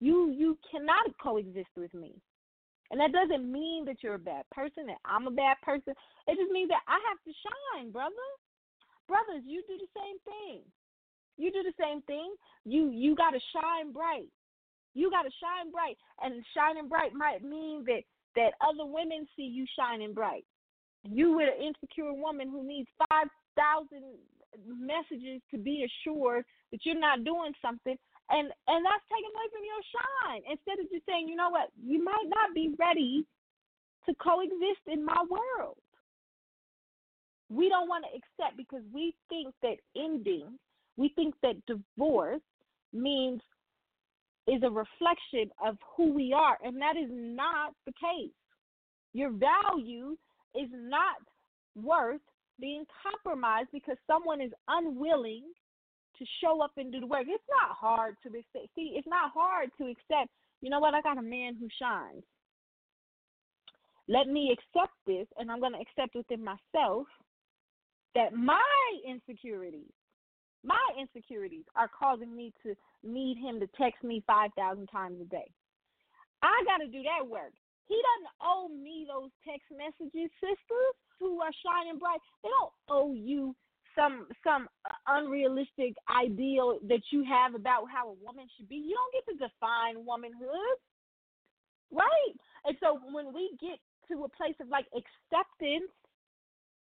You you cannot coexist with me. And that doesn't mean that you're a bad person, that I'm a bad person. It just means that I have to shine, brother. Brothers, you do the same thing. You do the same thing. You you gotta shine bright. You gotta shine bright. And shining bright might mean that that other women see you shining bright. You with an insecure woman who needs five thousand messages to be assured that you're not doing something and and that's taking away from your shine instead of just saying you know what you might not be ready to coexist in my world we don't want to accept because we think that ending we think that divorce means is a reflection of who we are and that is not the case your value is not worth being compromised because someone is unwilling to show up and do the work. It's not hard to accept. See, it's not hard to accept. You know what? I got a man who shines. Let me accept this, and I'm going to accept within myself that my insecurities, my insecurities are causing me to need him to text me 5,000 times a day. I got to do that work. He doesn't owe me those text messages, sisters who are shining bright. They don't owe you some some unrealistic ideal that you have about how a woman should be. You don't get to define womanhood, right? And so when we get to a place of like acceptance,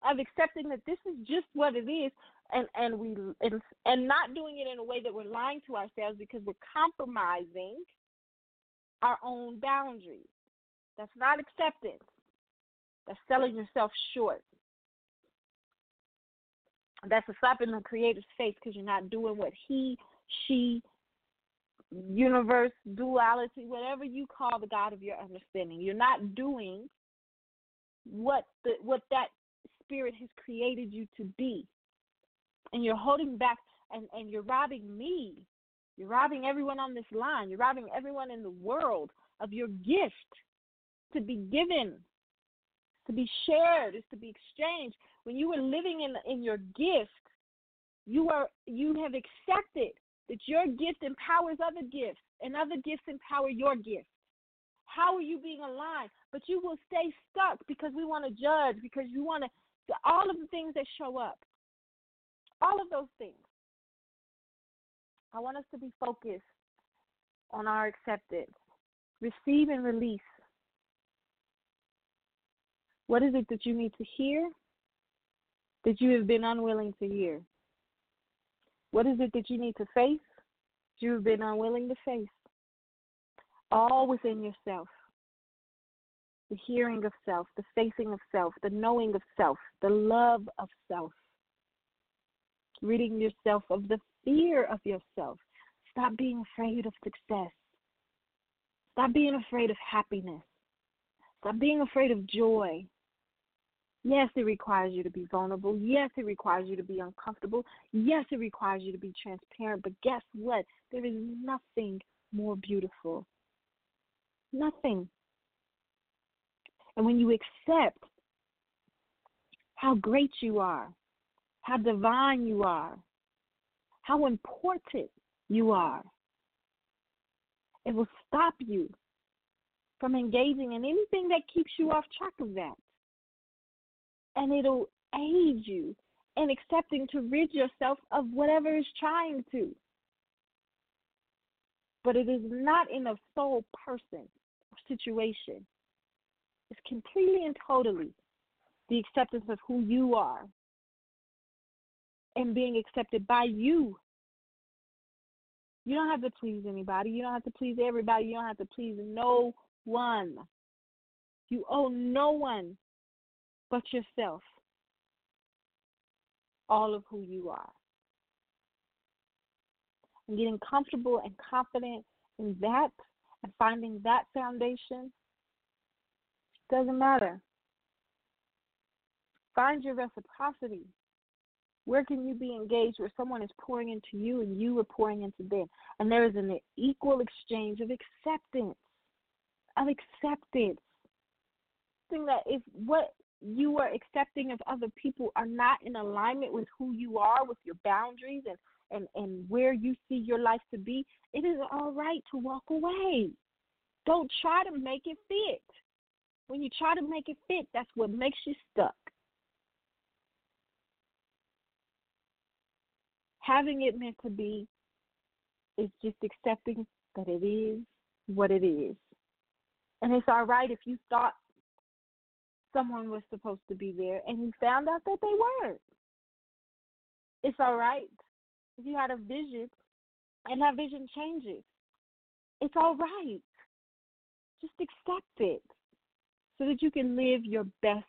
of accepting that this is just what it is, and and we and and not doing it in a way that we're lying to ourselves because we're compromising our own boundaries. That's not acceptance. That's selling yourself short. That's a slap in the creator's face because you're not doing what he, she, universe, duality, whatever you call the God of your understanding. You're not doing what the what that spirit has created you to be. And you're holding back and, and you're robbing me. You're robbing everyone on this line. You're robbing everyone in the world of your gift to be given, to be shared, is to be exchanged. When you are living in in your gift, you are you have accepted that your gift empowers other gifts, and other gifts empower your gift. How are you being aligned? But you will stay stuck because we want to judge, because you want to all of the things that show up. All of those things. I want us to be focused on our acceptance. Receive and release. What is it that you need to hear that you have been unwilling to hear? What is it that you need to face that you have been unwilling to face? All within yourself. The hearing of self, the facing of self, the knowing of self, the love of self. Ridding yourself of the fear of yourself. Stop being afraid of success. Stop being afraid of happiness. Stop being afraid of joy. Yes, it requires you to be vulnerable. Yes, it requires you to be uncomfortable. Yes, it requires you to be transparent. But guess what? There is nothing more beautiful. Nothing. And when you accept how great you are, how divine you are, how important you are, it will stop you from engaging in anything that keeps you off track of that. and it'll aid you in accepting to rid yourself of whatever is trying to. But it is not in a sole person or situation. It's completely and totally the acceptance of who you are and being accepted by you. You don't have to please anybody. You don't have to please everybody. You don't have to please no one. You owe no one but yourself all of who you are. And getting comfortable and confident in that and finding that foundation doesn't matter. Find your reciprocity. Where can you be engaged where someone is pouring into you and you are pouring into them? And there is an equal exchange of acceptance. Of acceptance. Thing that if what you are accepting of other people are not in alignment with who you are, with your boundaries and, and, and where you see your life to be, it is all right to walk away. Don't try to make it fit. When you try to make it fit, that's what makes you stuck. Having it meant to be is just accepting that it is what it is. And it's all right if you thought someone was supposed to be there and you found out that they weren't. It's all right if you had a vision and that vision changes. It's all right. Just accept it so that you can live your best,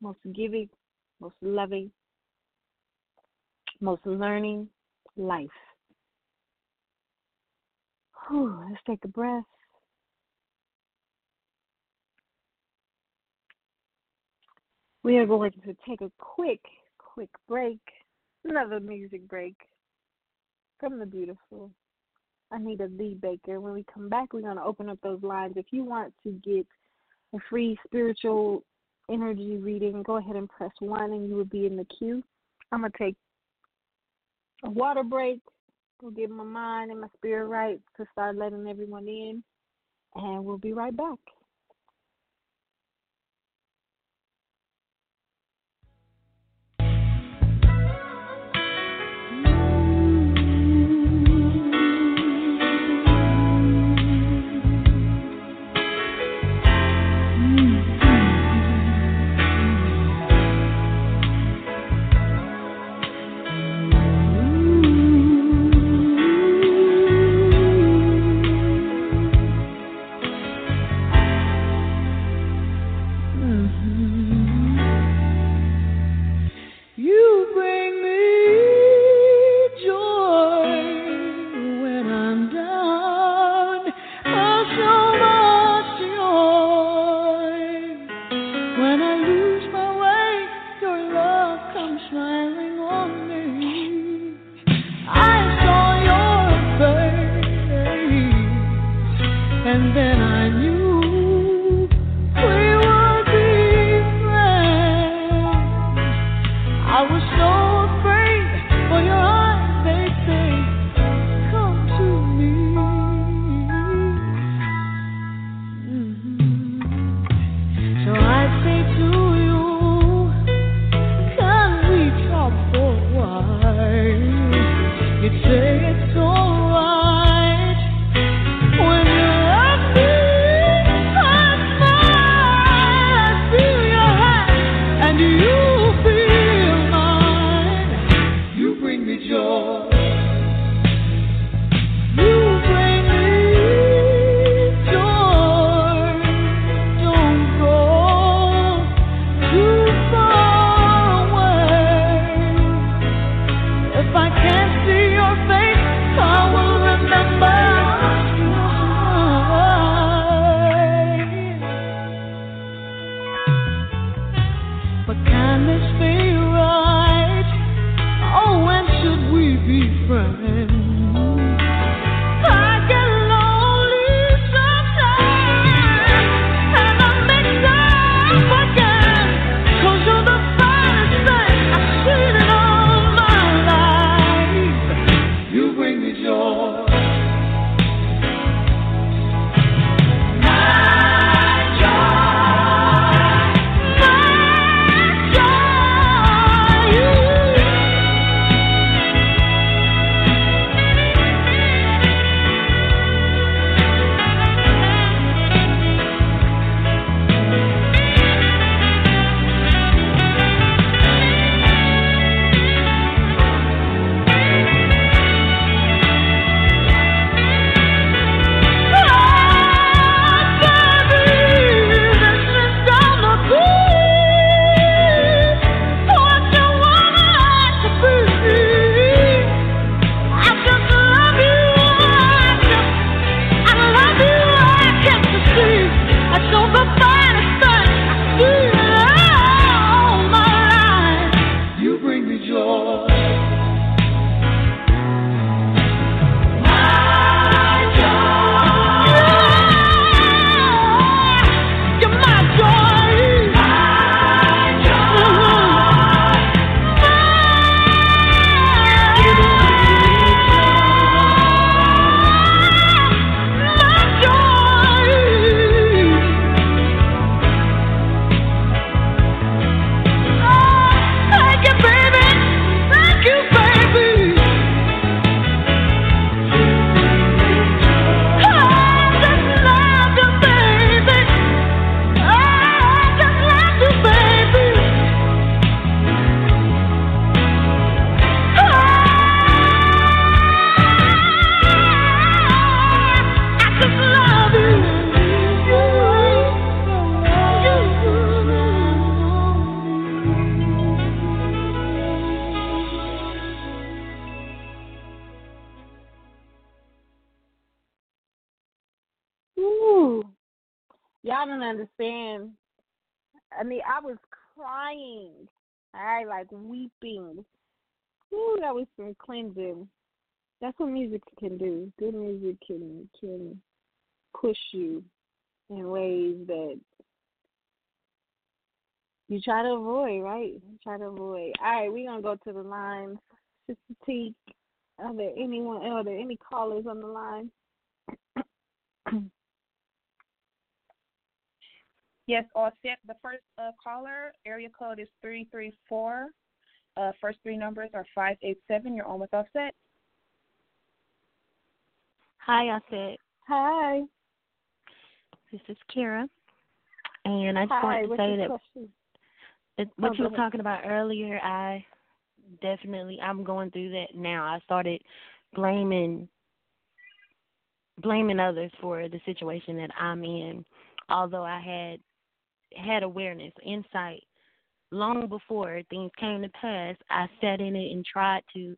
most giving, most loving, most learning life. Whew, let's take a breath. We are going to take a quick, quick break, another music break from the beautiful Anita Lee Baker. When we come back, we're going to open up those lines. If you want to get a free spiritual energy reading, go ahead and press one and you will be in the queue. I'm going to take a water break, go get my mind and my spirit right to start letting everyone in, and we'll be right back. Crying. I like weeping. Ooh, that was some cleansing. That's what music can do. Good music can can push you in ways that you try to avoid, right? Try to avoid. All right, we're gonna go to the line. Sister T, are there anyone are there any callers on the line? [clears throat] Yes, all set. The first uh, caller, area code is 334. Uh, first three numbers are 587. You're on with Offset. Hi, Offset. Hi. This is Kira. And I just Hi, wanted to what's say that it, Oh, what go you were talking about earlier, I definitely I'm going through that now. I started blaming blaming others for the situation that I'm in, although I had had awareness, insight long before things came to pass. I sat in it and tried to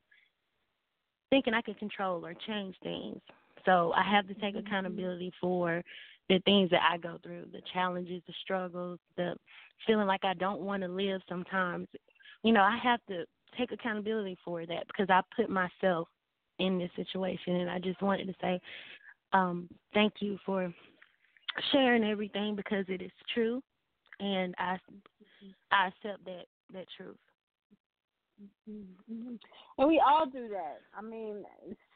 thinking I could control or change things. So I have to take Mm-hmm. accountability for the things that I go through, the challenges, the struggles, the feeling like I don't want to live sometimes. You know, I have to take accountability for that because I put myself in this situation and I just wanted to say um thank you for sharing everything because it is true and I I accept that that truth. Mhm. And we all do that. I mean,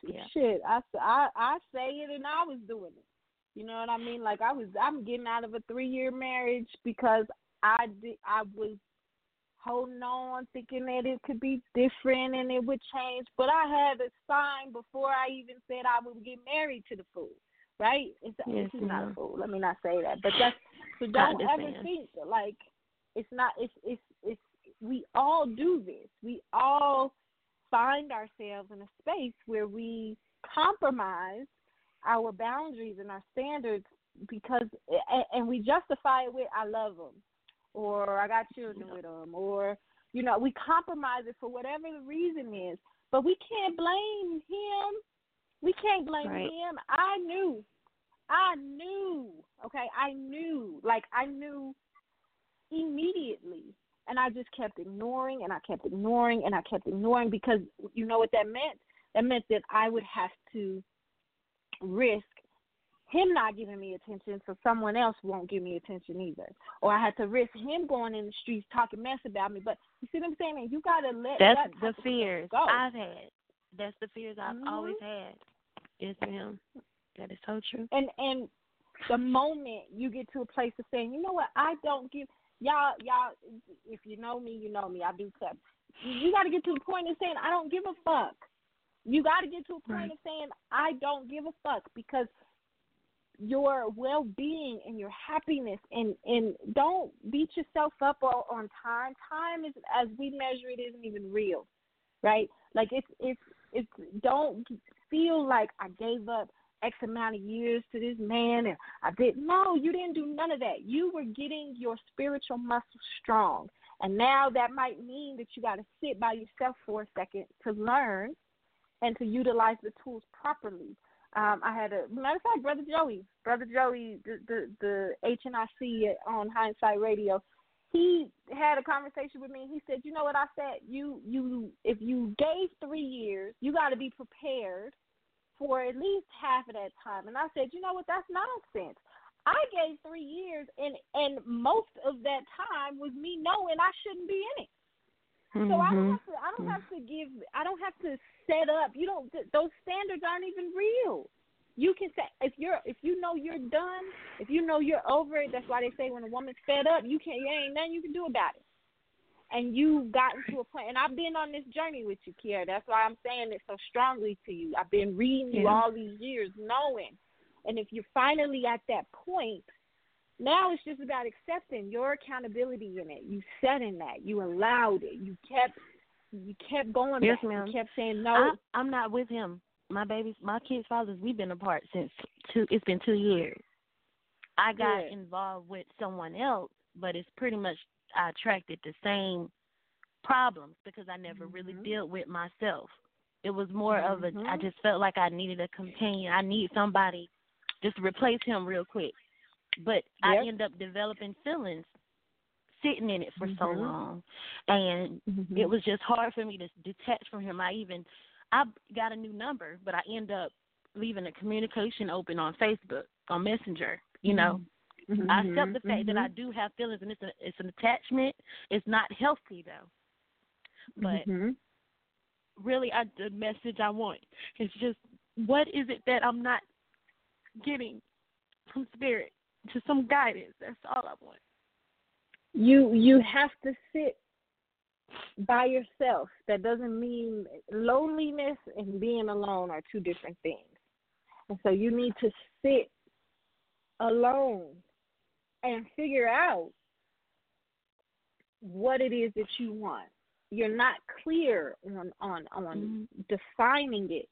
Yeah. shit. I, I I say it, and I was doing it. You know what I mean? Like I was, I'm getting out of a three year marriage because I did, I was holding on, thinking that it could be different and it would change. But I had a sign before I even said I would get married to the fool. Right? It's, Yes, it's not a fool. Let me not say that. But that's so don't ever think like it's not. It's it's it's we all do this. We all find ourselves in a space where we compromise our boundaries and our standards because and, and we justify it with I love them or I got children with them or you know we compromise it for whatever the reason is but we can't blame him we can't blame Right. him I knew I knew okay I knew like I knew immediately and I just kept ignoring and I kept ignoring and I kept ignoring because you know what that meant? That meant that I would have to risk him not giving me attention so someone else won't give me attention either. Or I had to risk him going in the streets talking mess about me. But you see what I'm saying? You gotta let That's that the type of stuff fears. I've had. That's the fears I've Mhm. always had. Yes, ma'am. That is so true. and and the moment you get to a place of saying, you know what, I don't give y'all y'all if you know me, you know me, I do cut. You got to get to the point of saying I don't give a fuck. You got to get to a point Right. of saying I don't give a fuck because your well-being and your happiness and and don't beat yourself up on, on time. Time is as we measure it isn't even real, right? Like it's it's it's don't feel like I gave up X amount of years to this man and I did no, you didn't do none of that. You were getting your spiritual muscle strong. And now that might mean that you gotta sit by yourself for a second to learn and to utilize the tools properly. Um, I had a matter of fact, brother Joey, brother Joey, the the, the HNIC on Hindsight Radio, he had a conversation with me. He said, "You know what I said? You you if you gave three years, you got to be prepared for at least half of that time." And I said, "You know what? That's nonsense. I gave three years, and and most of that time was me knowing I shouldn't be in it." So I don't Mhm. have to. I don't have to give. I don't have to set up. You don't. th- Those standards aren't even real. You can say if you're if you know you're done, if you know you're over it. That's why they say when a woman's fed up, you can't. There ain't nothing you can do about it. And you've gotten to a. And I've been on this journey with you, Kiara. That's why I'm saying it so strongly to you. I've been reading you all these years, knowing. And if you're finally at that point, now it's just about accepting your accountability in it. You said in that. You allowed it. You kept you kept going Yes, back. ma'am. You kept saying no. I, I'm not with him. My baby's, my kid's fathers. We've been apart since two. It's been two years. I got Good. involved with someone else, but it's pretty much I attracted the same problems because I never really Mhm. dealt with myself. It was more of a. I Mhm. just felt like I needed a companion. I need somebody just to replace him real quick. but I end up developing feelings sitting in it for so Mhm. long and Mhm. it was just hard for me to detach from him. I even I got a new number, but I end up leaving a communication open on Facebook on Messenger. You know, Mhm. I accept the fact that I Mhm. do have feelings, and it's a, it's an attachment. It's not healthy though. But Mhm. really, I the message I want is just what is it that I'm not getting from spirit? Just some guidance. That's all I want. you you have to sit by yourself that doesn't mean loneliness and being alone are two different things and so you need to sit alone and figure out what it is that you want. You're not clear on on on mm-hmm. defining it.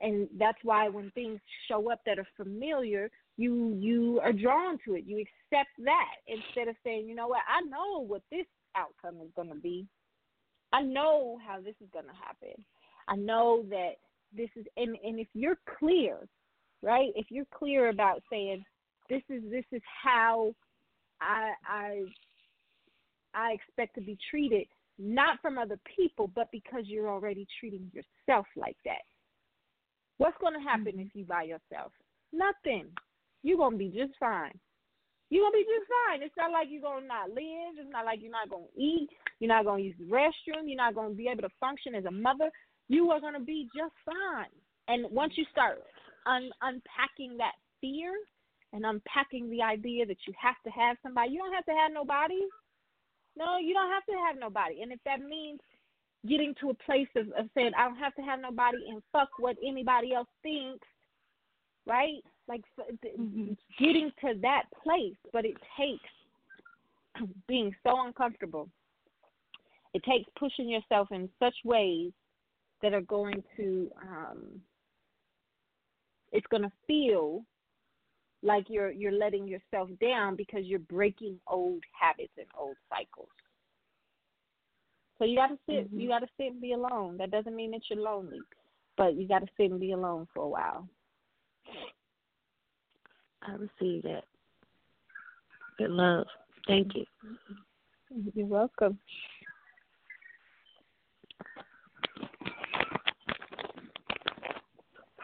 And that's why when things show up that are familiar you you are drawn to it. You accept that instead of saying you know what? I know what this outcome is going to be. I know how this is going to happen. I know that this is and and if you're clear right? If you're clear about saying this is this is how i i i expect to be treated not from other people but because you're already treating yourself like that What's going to happen mm-hmm. if you by yourself? Nothing. You're going to be just fine. You're going to be just fine. It's not like you're going to not live. It's not like you're not going to eat. You're not going to use the restroom. You're not going to be able to function as a mother. You are going to be just fine. And once you start un- unpacking that fear and unpacking the idea that you have to have somebody, you don't have to have nobody. No, you don't have to have nobody. And if that means getting to a place of, of saying I don't have to have nobody and fuck what anybody else thinks, right? Like th- getting to that place, but it takes [clears throat] being so uncomfortable. It takes pushing yourself in such ways that are going to um it's going to feel like you're you're letting yourself down because you're breaking old habits and old cycles. So you gotta sit mm-hmm. you gotta sit and be alone. That doesn't mean that you're lonely. But you gotta sit and be alone for a while. I receive that. Good love. Thank you. You're welcome.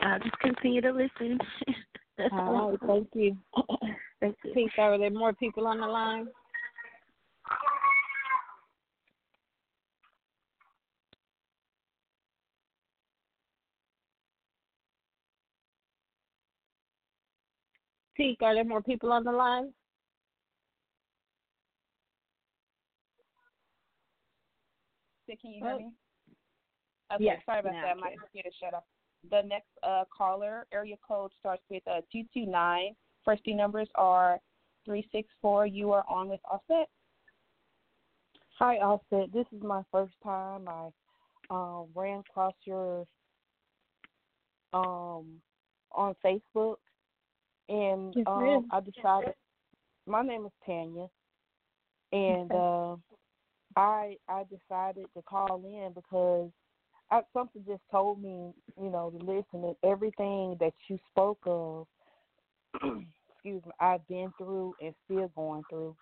I'll just continue to listen. [laughs] That's All right, [laughs] thank you. Thank you. Peace. Are there more people on the line? Teak, are there more people on the line? Can you hear Oh. me? Okay, Yes, sorry about that. I My can. computer shut off. The next uh, caller, area code starts with uh, 229. First three numbers are 364. You are on with Offset. Hi, Offset. This is my first time. I um, ran across your um, on Facebook, and Yes, um. I decided. My name is Tanya, and Okay. uh, I I decided to call in because I, something just told me, you know, to listen to everything that you spoke of. [clears throat] excuse me, I've been through and still going through,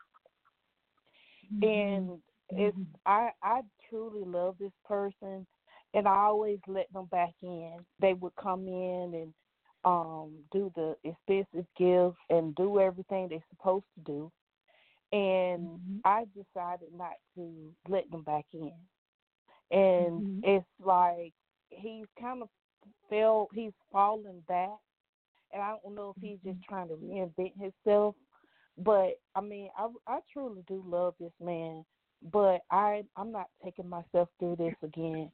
and it's I I truly love this person, and I always let them back in. They would come in and um do the expensive gifts and do everything they're supposed to do, and I decided not to let them back in. And mm-hmm. it's like he's kind of fell he's fallen back and I don't know if he's just mm-hmm. trying to reinvent himself. But I mean, I I truly do love this man, but I I'm not taking myself through this again.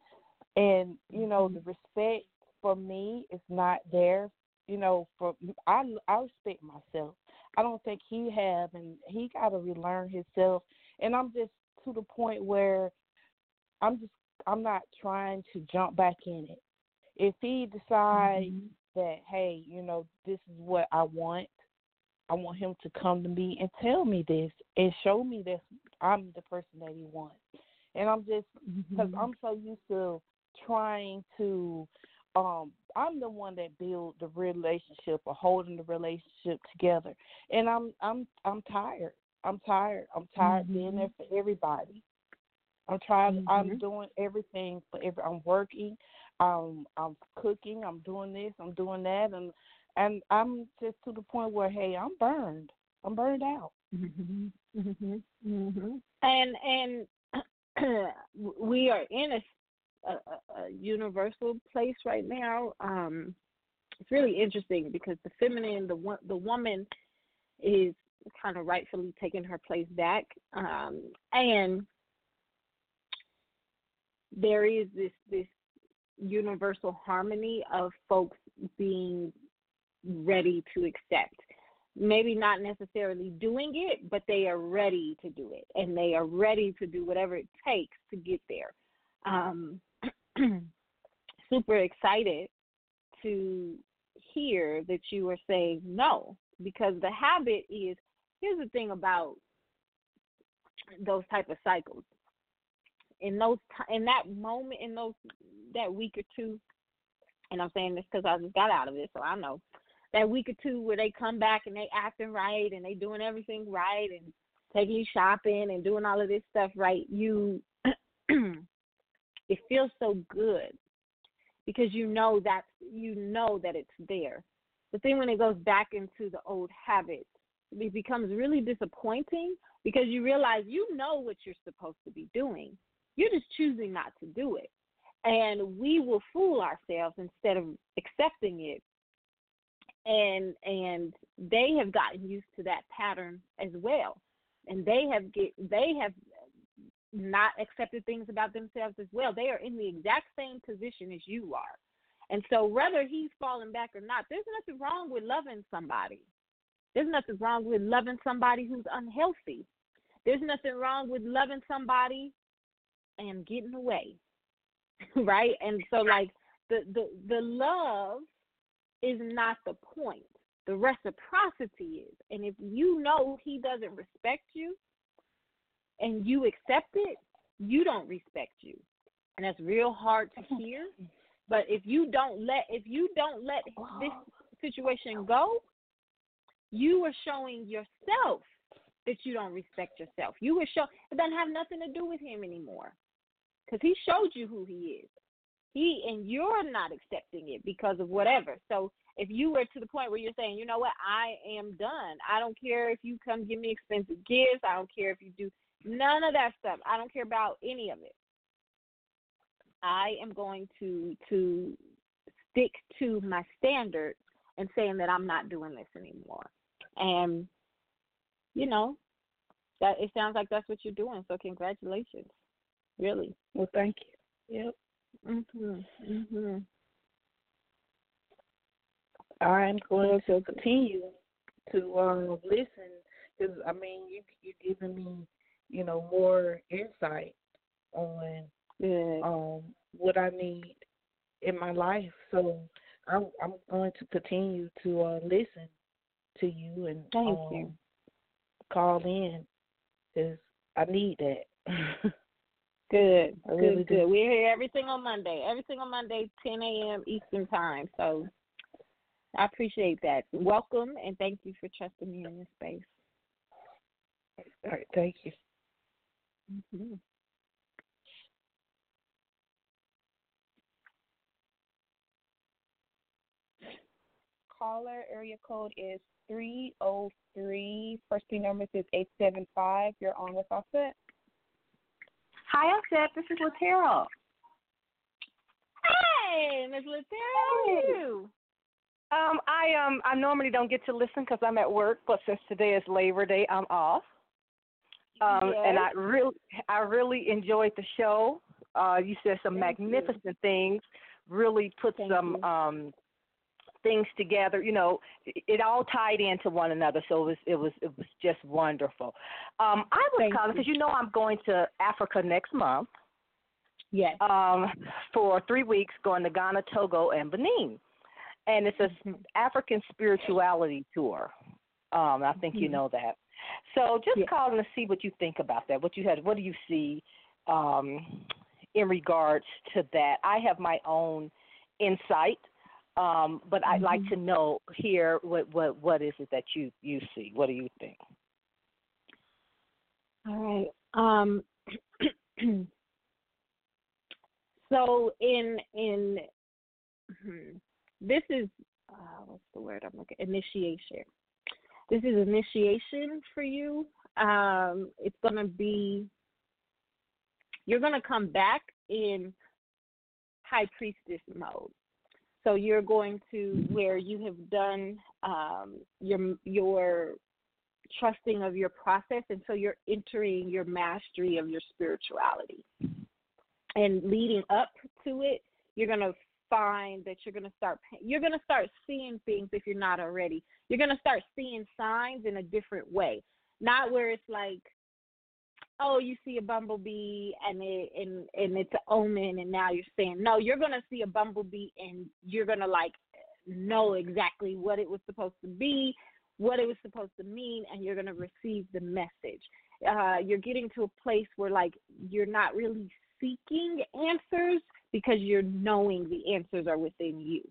And you know, mm-hmm. the respect for me is not there. You know, for I I respect myself. I don't think he have, and he got to relearn himself. And I'm just to the point where I'm just I'm not trying to jump back in it. If he decides that hey, you know, this is what I want, I want him to come to me and tell me this and show me that I'm the person that he wants. And I'm just because I'm so used to trying to um I'm the one that build the relationship or holding the relationship together. And I'm I'm I'm tired. I'm tired. I'm tired Mm-hmm. being there for everybody. I'm trying I'm Mhm. doing everything for every I'm working, um I'm cooking, I'm doing this, I'm doing that and and I'm just to the point where hey, I'm burned. I'm burned out. Mhm. Mhm. Mhm. And and [clears throat] we are in a, a, a- a universal place right now. Um, it's really interesting because the feminine, the wo- the woman, is kind of rightfully taking her place back, um, and there is this this universal harmony of folks being ready to accept maybe not necessarily doing it, but they are ready to do it, and they are ready to do whatever it takes to get there. Um, [clears throat] super excited to hear that you are saying no, because the habit is. Here's the thing about those type of cycles. In those, in that moment, in those that week or two, and I'm saying this because I just got out of it, so I know that week or two where they come back and they acting right and they doing everything right and taking you shopping and doing all of this stuff right, you [clears throat] it feels so good because you know that you know that it's there. The thing when it goes back into the old habits, it becomes really disappointing because you realize you know what you're supposed to be doing. You're just choosing not to do it. And we will fool ourselves instead of accepting it. And and they have gotten used to that pattern as well. And they have get they have not accepted things about themselves as well. They are in the exact same position as you are. And so whether he's falling back or not there's nothing wrong with loving somebody. There's nothing wrong with loving somebody who's unhealthy. There's nothing wrong with loving somebody and getting away [laughs] right and so like the the the love is not the point. The reciprocity is. And if you know he doesn't respect you and you accept it, you don't respect you. And that's real hard to [laughs] hear. But if you don't let if you don't let this situation go, you are showing yourself that you don't respect yourself. You are show it doesn't have nothing to do with him anymore. Because he showed you who he is he and you're not accepting it because of whatever. So if you were to the point where you're saying, you know what, I am done. I don't care if you come give me expensive gifts. I don't care if you do none of that stuff. I don't care about any of it. I am going to to stick to my standards and saying that I'm not doing this anymore. And you know, that it sounds like that's what you're doing. So congratulations. Really. Well, thank you. Yep. Mhm. Mhm. I'm going to continue to um, listen because I mean you you're giving me you know more insight on Good. um what I need in my life. So I'm I'm going to continue to uh, listen to you and Thank um, you. call in because I need that. [laughs] Good. I really good, good. We're here every single Monday. Every single Monday, 10 a.m. Eastern Time. So I appreciate that. Welcome and thank you for trusting me in this space. All right, thank you. hmm Caller area code is 303. First three numbers is 875. You're on with Offset. Hi, Offset. This is Latera. Hey, Miss Latera, how are you? Um, I um, I normally don't get to listen because I'm at work, but since today is Labor Day, I'm off. Um, and I really, I really enjoyed the show. Uh, you said some Thank you. magnificent things. Really put Thank some you. um things together. You know, it, all tied into one another, so it was it was it was just wonderful. Um, I was Thank calling because you know I'm going to Africa next month. Yes. um, for three weeks, going to Ghana, Togo, and Benin. And it's a Mhm. African spirituality tour. Um, I think you Mhm. know that. So just Yeah. calling to see what you think about that. What you had, what do you see um, in regards to that? I have my own insight. Um, but I'd like Mhm. to know here what what what is it that you you see? What do you think? All right. Um, [clears throat] so in in hmm, this is uh, what's the word I'm looking initiation. This is initiation for you. Um, it's gonna be you're gonna come back in high priestess mode. So you're going to where you have done um, your your trusting of your process and so you're entering your mastery of your spirituality. And leading up to it you're going to find that you're going to start you're going to start seeing things if you're not already. You're going to start seeing signs in a different way. Not where it's like oh you see a bumblebee and it and and it's an omen and now you're saying no you're to see a bumblebee and you're to like know exactly what it was supposed to be what it was supposed to mean and you're to receive the message. Uh, you're getting to a place where like you're not really seeking answers because you're knowing the answers are within you.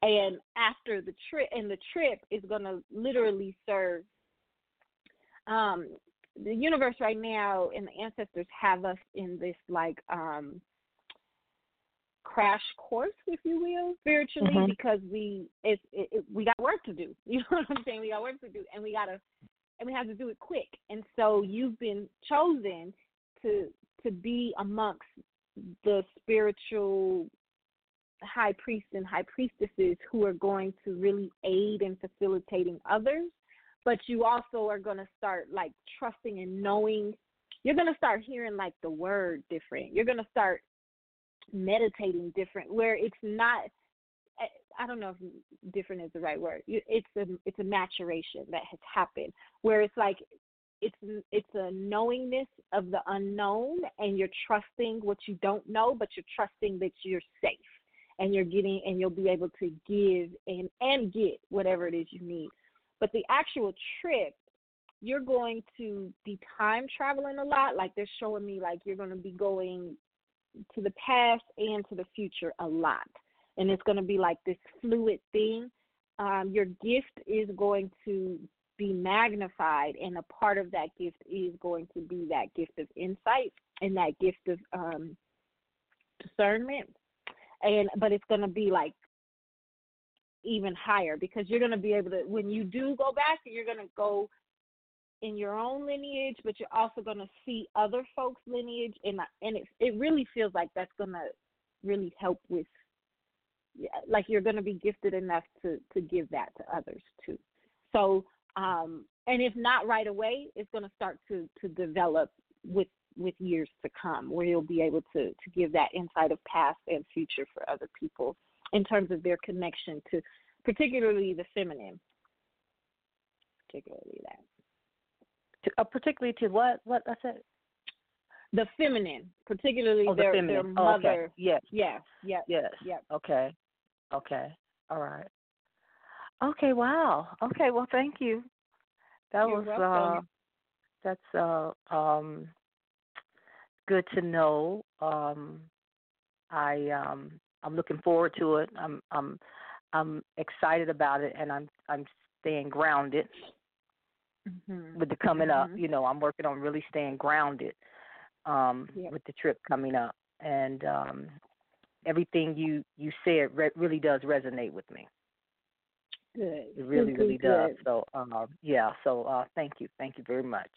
And after the trip and the trip is to literally serve um the universe right now and the ancestors have us in this like um crash course, if you will, spiritually, Mhm. because we it's it, it, we got work to do. [laughs] You know what I'm saying? We got work to do, and we gotta and we have to do it quick. And so you've been chosen to to be amongst the spiritual high priests and high priestesses who are going to really aid in facilitating others. But you also are going to start like trusting and knowing. You're going to start hearing like the word different. You're going to start meditating different where it's not eh, I don't know if different is the right word. It's a it's a maturation that has happened where it's like it's it's a knowingness of the unknown and you're trusting what you don't know, but you're trusting that you're safe and you're getting and you'll be able to give and and get whatever it is you need. But the actual trip, you're going to be time traveling a lot. Like they're showing me like you're going to be going to the past and to the future a lot. And it's going to be like this fluid thing. Um, your gift is going to be magnified, and a part of that gift is going to be that gift of insight and that gift of um, discernment. And but it's going to be like even higher because you're going to be able to when you do go back, you're going to go in your own lineage, but you're also going to see other folks' lineage, and and it it really feels like that's going to really help with, like you're going to be gifted enough to to give that to others too. So, um, and if not right away, it's going to start to to develop with with years to come, where you'll be able to to give that insight of past and future for other people in terms of their connection to, particularly the feminine, particularly that. To, uh, particularly to what? What I said? The feminine, particularly Oh, the their feminine. their Oh, okay. mother. Yes. Yeah, yeah, Yes. yeah. Okay. Okay. All right. Okay. Wow. Okay. Well, thank you. That You're was uh that's uh um good to know. Um I um I'm looking forward to it. I'm I'm I'm excited about it and I'm I'm staying grounded Mhm. with the coming up. Mhm. You know, I'm working on really staying grounded um Yep. with the trip coming up and um everything you you said re- really does resonate with me. Good. It really, good, really good, does. So, um, yeah. So, uh, thank you, thank you very much.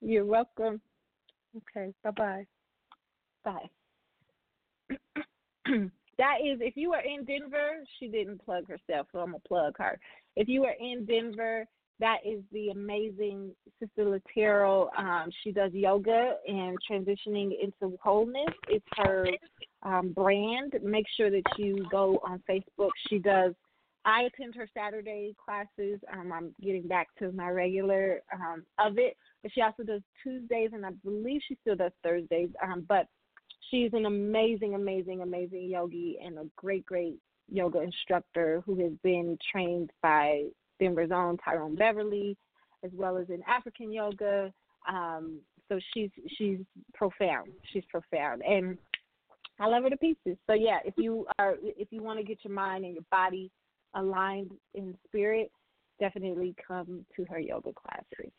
You're welcome. Okay. Bye bye bye. [clears throat] That is, if you are in Denver, she didn't plug herself, so I'm gonna plug her. If you are in Denver, that is the amazing Sister Latero. Um, she does yoga and transitioning into wholeness. It's her um, brand. Make sure that you go on Facebook. She does. I attend her Saturday classes. Um, I'm getting back to my regular um, of it, but she also does Tuesdays, and I believe she still does Thursdays. Um, but she's an amazing, amazing, amazing yogi and a great, great yoga instructor who has been trained by Denver's own Tyrone Beverly, as well as in African yoga. Um, so she's she's profound. She's profound, and I love her to pieces. So yeah, if you are if you want to get your mind and your body aligned in spirit, definitely come to her yoga classes.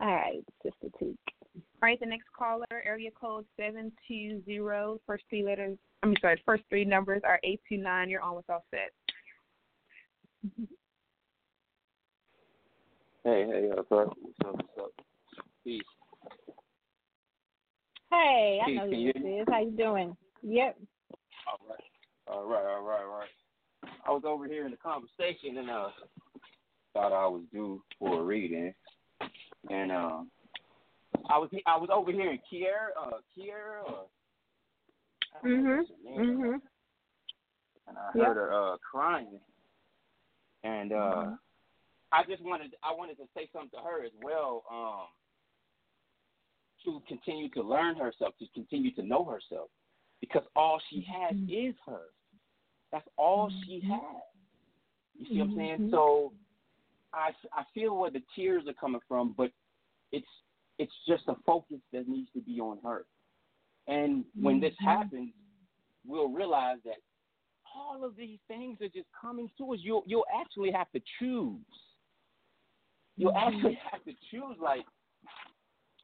All right, Sister Teak. All right, the next caller, area code seven two zero. First three letters. I'm sorry, first three numbers are eight two nine. You're on with Offset. Hey, hey, what's up? What's up? What's up? Peace. Hey, I Peace, know who you this hear is. How you doing? Yep. All right. All right, all right, all right. I was over here in the conversation and uh thought I was due for a reading. And um I was I was over here in Kier, uh Kier or mhm, mhm. and I Yep. heard her uh crying. And uh Mm-hmm. I just wanted I wanted to say something to her as well, um, to continue to learn herself, to continue to know herself. Because all she has Mm-hmm. is her. That's all she has. You see what I'm saying? Mhm. So I I feel where the tears are coming from, but it's it's just a focus that needs to be on her. And when this Mhm. happens, we'll realize that all of these things are just coming to us. You'll you'll actually have to choose. You'll actually [laughs] have to choose, like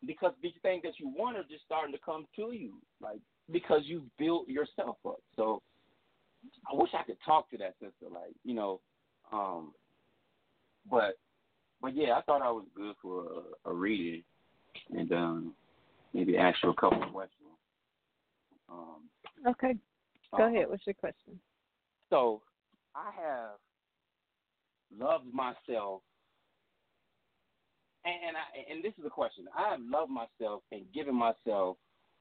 because these things that you want are just starting to come to you, like because you've built yourself up. So I wish I could talk to that sister, like you know, um, but but yeah, I thought I was good for a, a reading and um, maybe ask you a couple of questions. Um, Okay. Go uh, ahead. What's your question? So I have loved myself, and, and I and this is a question. I have loved myself and given myself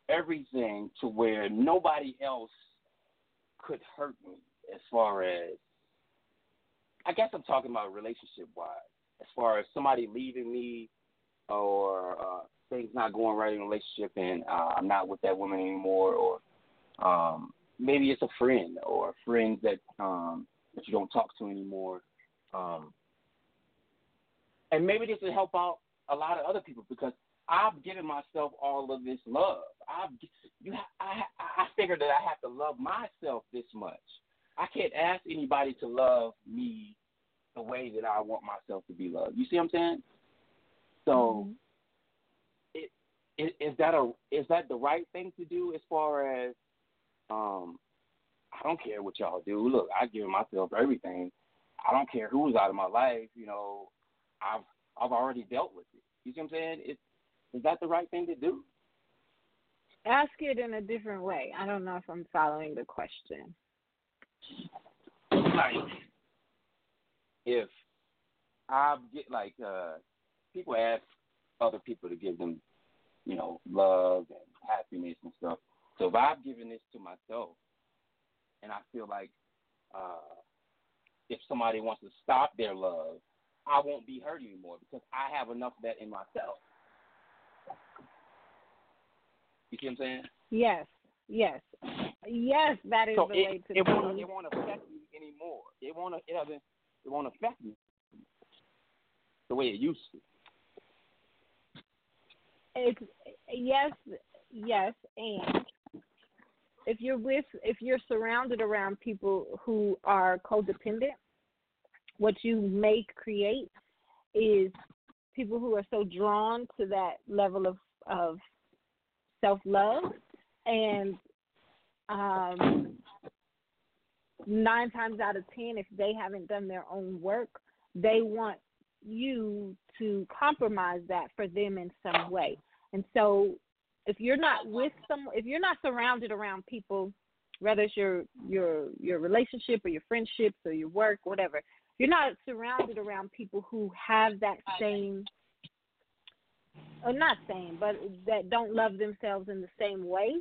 everything to where nobody else could hurt me. As far as I guess I'm talking about relationship wise. As far as somebody leaving me or uh, things not going right in a relationship and uh, I'm not with that woman anymore, or um, maybe it's a friend or friends that um, that you don't talk to anymore. Um, and maybe this will help out a lot of other people because I've given myself all of this love. I've you I I figured that I have to love myself this much. I can't ask anybody to love me the way that I want myself to be loved. You see what I'm saying? So, it, it, is that a is that the right thing to do as far as um I don't care what y'all do. Look, I give myself everything. I don't care who's out of my life. You know, I've I've already dealt with it. You see what I'm saying? Is is that the right thing to do? Ask it in a different way. I don't know if I'm following the question. Like, if I get like uh people ask other people to give them, you know, love and happiness and stuff. So if I've given this to myself, and I feel like uh if somebody wants to stop their love, I won't be hurt anymore because I have enough of that in myself. You see what I'm saying? Yes. Yes. Yes, that is so the it, way to it won't it won't affect me anymore. It won't it doesn't it won't affect me the way it used to. It's yes, yes, and if you're with if you're surrounded around people who are codependent, what you may create is people who are so drawn to that level of of self love and um nine times out of ten if they haven't done their own work they want you to compromise that for them in some way. And so if you're not with some if you're not surrounded around people whether it's your your your relationship or your friendships or your work whatever you're not surrounded around people who have that same or not same but that don't love themselves in the same way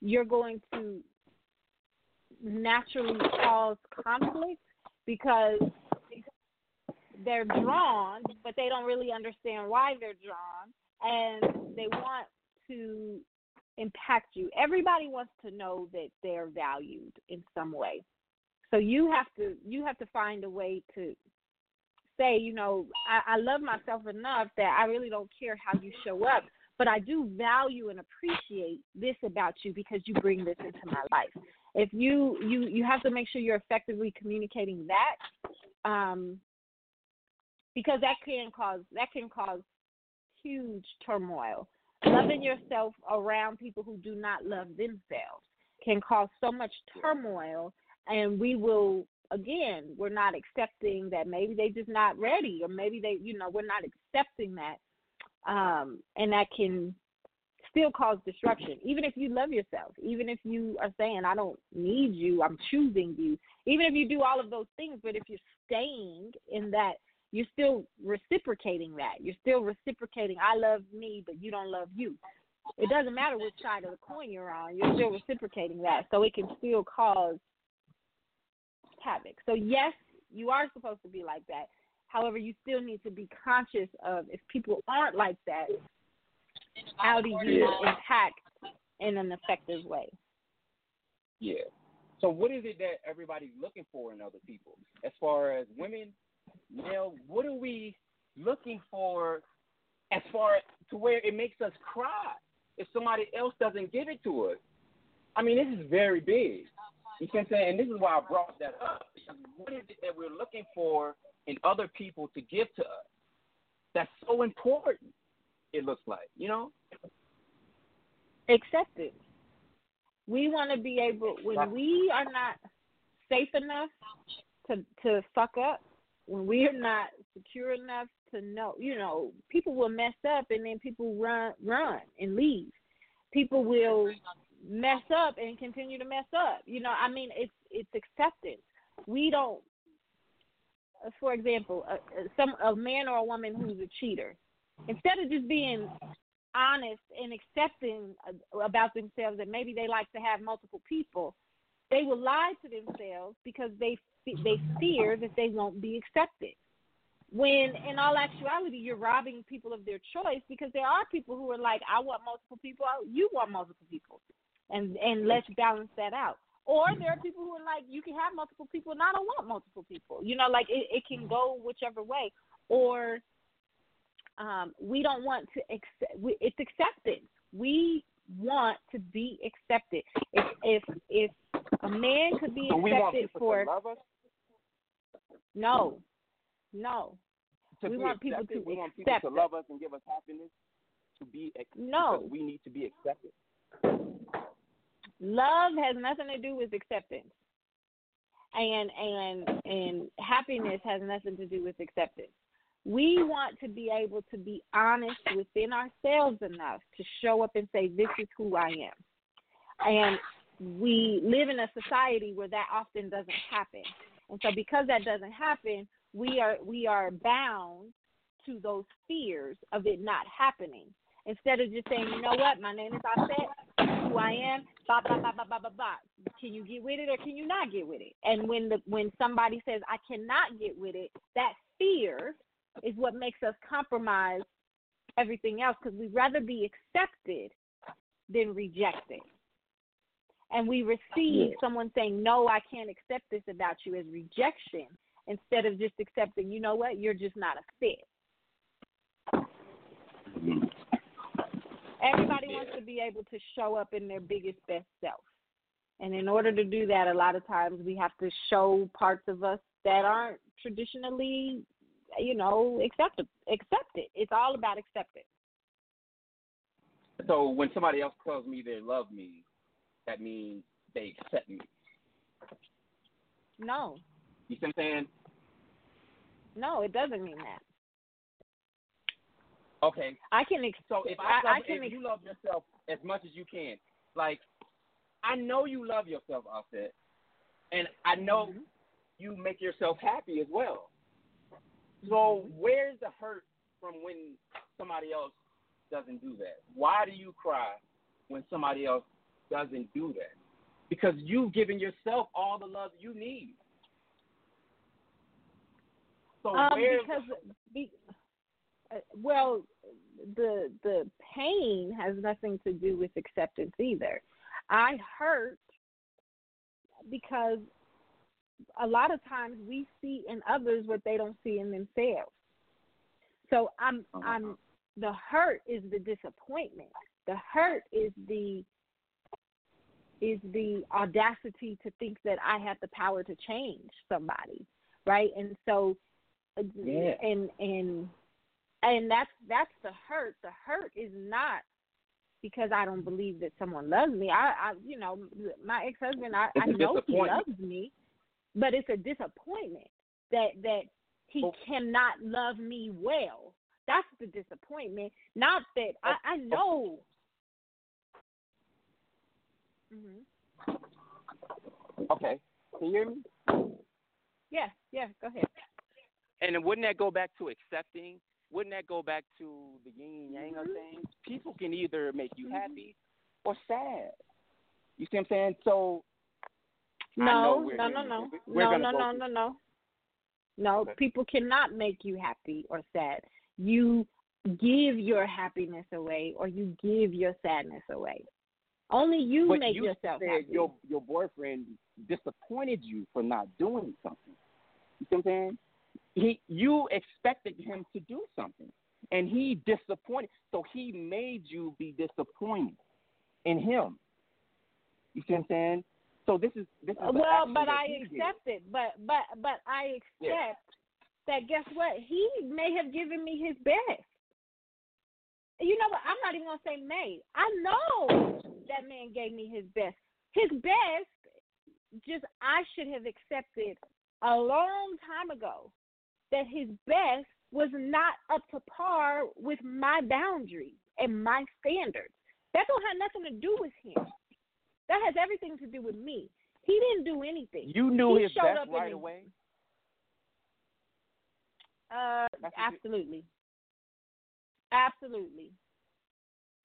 you're going to naturally cause conflict because they're drawn, but they don't really understand why they're drawn, and they want to impact you. Everybody wants to know that they're valued in some way. So you have to you have to find a way to say, you know, I, I love myself enough that I really don't care how you show up, but I do value and appreciate this about you because you bring this into my life. If you you you have to make sure you're effectively communicating that, um, because that can cause that can cause huge turmoil. Loving yourself around people who do not love themselves can cause so much turmoil, and we will again we're not accepting that maybe they just not ready or maybe they you know we're not accepting that um and that can still cause disruption even if you love yourself even if you are saying i don't need you i'm choosing you even if you do all of those things but if you're staying in that you're still reciprocating that you're still reciprocating i love me but you don't love you it doesn't matter which side of the coin you're on you're still reciprocating that so it can still cause havoc. So yes, you are supposed to be like that. However, you still need to be conscious of if people aren't like that, how do you Yeah. impact in an effective way? Yeah. So what is it that everybody's looking for in other people? As far as women, male, what are we looking for as far to where it makes us cry if somebody else doesn't give it to us? I mean, this is very big. You I'm saying? And this is why I brought that up. What is it that we're looking for in other people to give to us? That's so important, it looks like, you know? Acceptance. We want to be able when we are not safe enough to to fuck up, when we are not secure enough to know, you know, people will mess up and then people run run and leave. People will mess up and continue to mess up. You know, I mean, it's it's acceptance. We don't. uh, For example, a, a- some a man or a woman who's a cheater, instead of just being honest and accepting uh, about themselves that maybe they like to have multiple people, they will lie to themselves because they they fear that they won't be accepted. When in all actuality, you're robbing people of their choice because there are people who are like, I want multiple people, you want multiple people and and let's balance that out. Or there are people who are like, you can have multiple people, and I don't want multiple people. You know, like it, it can go whichever way. Or um, we don't want to accept. we- It's acceptance. We want to be accepted. If if if a man could be So we want accepted people for to love us. no, no, We want people to we want people to love us and give us happiness. To be ex- No. we need to be accepted. love has nothing to do with acceptance and and and happiness has nothing to do with acceptance we want to be able to be honest within ourselves enough to show up and say this is who i am. And we live in a society where that often doesn't happen. And so because that doesn't happen we are we are bound to those fears of it not happening. Instead of just saying you know what? My name is Offset, who I am, blah blah blah blah blah blah blah. Can you get with it or can you not get with it? And when the when somebody says I cannot get with it, that fear is what makes us compromise everything else because we'd rather be accepted than rejected. And we receive someone saying, No, I can't accept this about you as rejection instead of just accepting, you know what, you're just not a fit. Everybody wants to be able to show up in their biggest, best self. And in order to do that, a lot of times we have to show parts of us that aren't traditionally, you know, accepted. Accepted. It's all about acceptance. So when somebody else tells me they love me, that means they accept me. No, You see what I'm saying? no, it doesn't mean that. Okay. I can. Ex- So if I, I, love, I can. if Ex- you love yourself as much as you can, like I know you love yourself, Offset, and I know Mm-hmm. you make yourself happy as well. So where's the hurt from when somebody else doesn't do that? Why do you cry when somebody else doesn't do that? Because you've given yourself all the love you need. So um, where's because be, uh, well, the the pain has nothing to do with acceptance either. I hurt because a lot of times we see in others what they don't see in themselves. So I'm I'm the hurt is the disappointment. The hurt is the is the audacity to think that I have the power to change somebody, right? And so, uh, Yeah. and and and that's that's the hurt. The hurt is not because I don't believe that someone loves me. I, I you know, my ex husband, I, I know he loves me, but it's a disappointment that that he Oh. cannot love me well. That's the disappointment. Not that I, I know. hmm Okay. Can you hear me? Yeah, yeah. Go ahead. And wouldn't that go back to accepting? Wouldn't that go back to the yin and yang of Mm-hmm. things? People can either make you happy or sad. You see what I'm saying? So I know No, no, no, no, no, no, no, no, no. No, people cannot make you happy or sad. You give your happiness away or you give your sadness away. Only you but make you yourself said happy. your your boyfriend disappointed you for not doing something. You see what I'm saying? He you expected him to do something, and he disappointed. So he made you be disappointed in him. You see what I'm saying? So this is this is well, but I he did. accept it. But but but I accept Yeah. that. Guess what? He may have given me his best. You know what? I'm not even gonna say may. I know that man gave me his best. His best, just I should have accepted a long time ago that his best was not up to par with my boundaries and my standards. That don't have nothing to do with him. That has everything to do with me. He didn't do anything. You knew He his showed up right away. Uh, what you- absolutely, absolutely,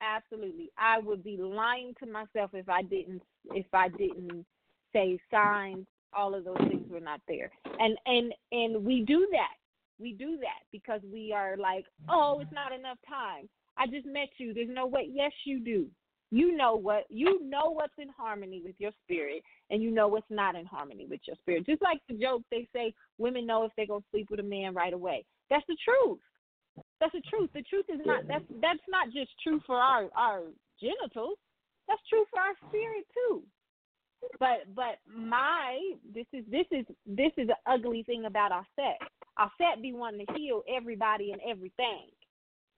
absolutely. I would be lying to myself if I didn't if I didn't say signs. All of those things were not there, and and and we do that. We do that because we are like, oh, it's not enough time. I just met you. There's no way. Yes, you do. You know what you know what's in harmony with your spirit, and you know what's not in harmony with your spirit. Just like the joke they say, women know if they're gonna sleep with a man right away. That's the truth. That's the truth. The truth is not that's that's not just true for our our genitals. That's true for our spirit too. But but my this is this is this is the ugly thing about our set. Our set be wanting to heal everybody and everything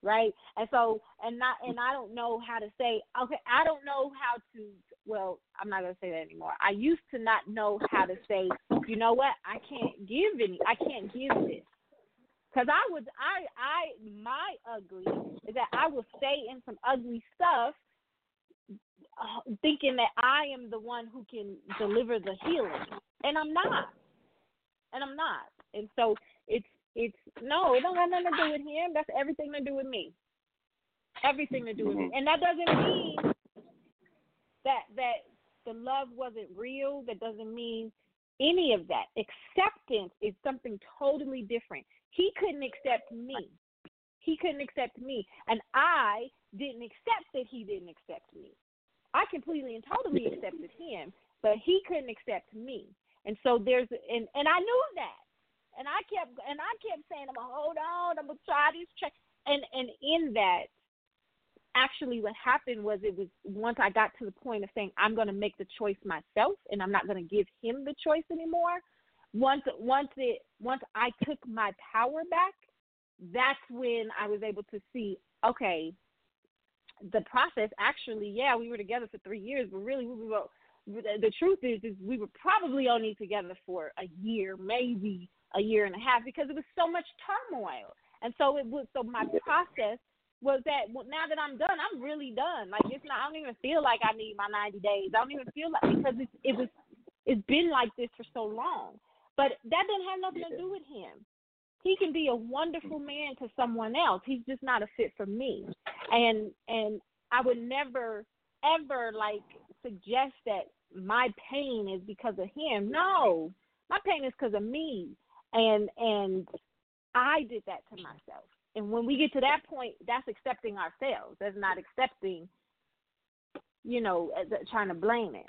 right? And so, and not, and I don't know how to say, okay, I don't know how to. Well, I'm not gonna say that anymore. I used to not know how to say, you know what? I can't give any. I can't give this. Cause I would, I, I, my ugly is that I will stay in some ugly stuff, uh, thinking that I am the one who can deliver the healing, and I'm not, and I'm not, and so it's it's no, it don't have nothing to do with him. That's everything to do with me. Everything to do with me. Mm-hmm. And that doesn't mean that that the love wasn't real. That doesn't mean any of that. Acceptance is something totally different. He couldn't accept me. He couldn't accept me. And I didn't accept that he didn't accept me. I completely and totally mm-hmm. accepted him, but he couldn't accept me. And so there's and and I knew that. And I kept and I kept saying, I'm gonna hold on, I'm gonna try these check and and in that actually what happened was it was once I got to the point of saying I'm gonna make the choice myself and I'm not gonna give him the choice anymore. Once once it once I took my power back, that's when I was able to see, okay, the process actually, yeah, we were together for three years, but really we were the truth is is we were probably only together for a year, maybe a year and a half because it was so much turmoil. And so it was so my process was that well, now that I'm done, I'm really done. Like it's not I don't even feel like I need my 90 days. I don't even feel like because it's it was it's been like this for so long. But that doesn't have nothing to do with him. He can be a wonderful man to someone else. He's just not a fit for me. And and I would never ever like suggest that my pain is because of him. No. My pain is because of me and and I did that to myself. And when we get to that point, that's accepting ourselves. That's not accepting, you know, trying to blame it.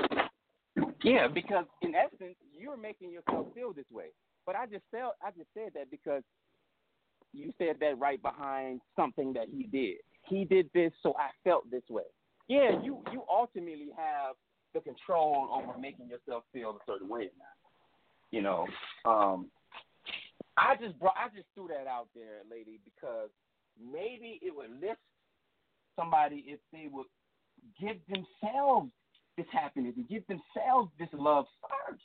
Yeah, because in essence, you're making yourself feel this way. But I just felt I just said that because you said that right behind something that he did. He did this, so I felt this way. Yeah, you you ultimately have the control over making yourself feel a certain way. You know, um, I just brought I just threw that out there, lady, because maybe it would lift somebody if they would give themselves this happiness and give themselves this love first.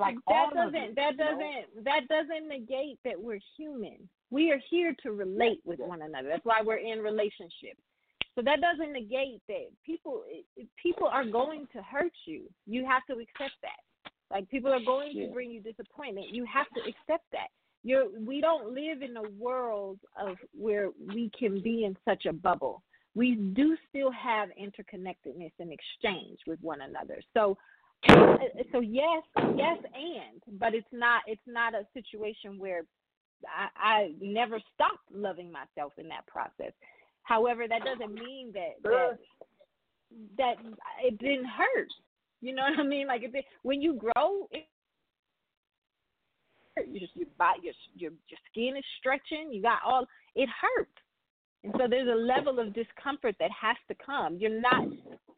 Like that doesn't it, that doesn't that doesn't negate that we're human. We are here to relate with one another. That's why we're in relationships. So that doesn't negate that people people are going to hurt you. You have to accept that. Like people are going Yeah. to bring you disappointment. You have to accept that. You're we don't live in a world of where we can be in such a bubble. We do still have interconnectedness and exchange with one another. So uh, so yes, yes, and but it's not it's not a situation where I, I never stopped loving myself in that process. However, that doesn't mean that that that it didn't hurt. You know what I mean? Like it, when you grow, it, you just your body, your your your skin is stretching. You got all it hurts. And so there's a level of discomfort that has to come. You're not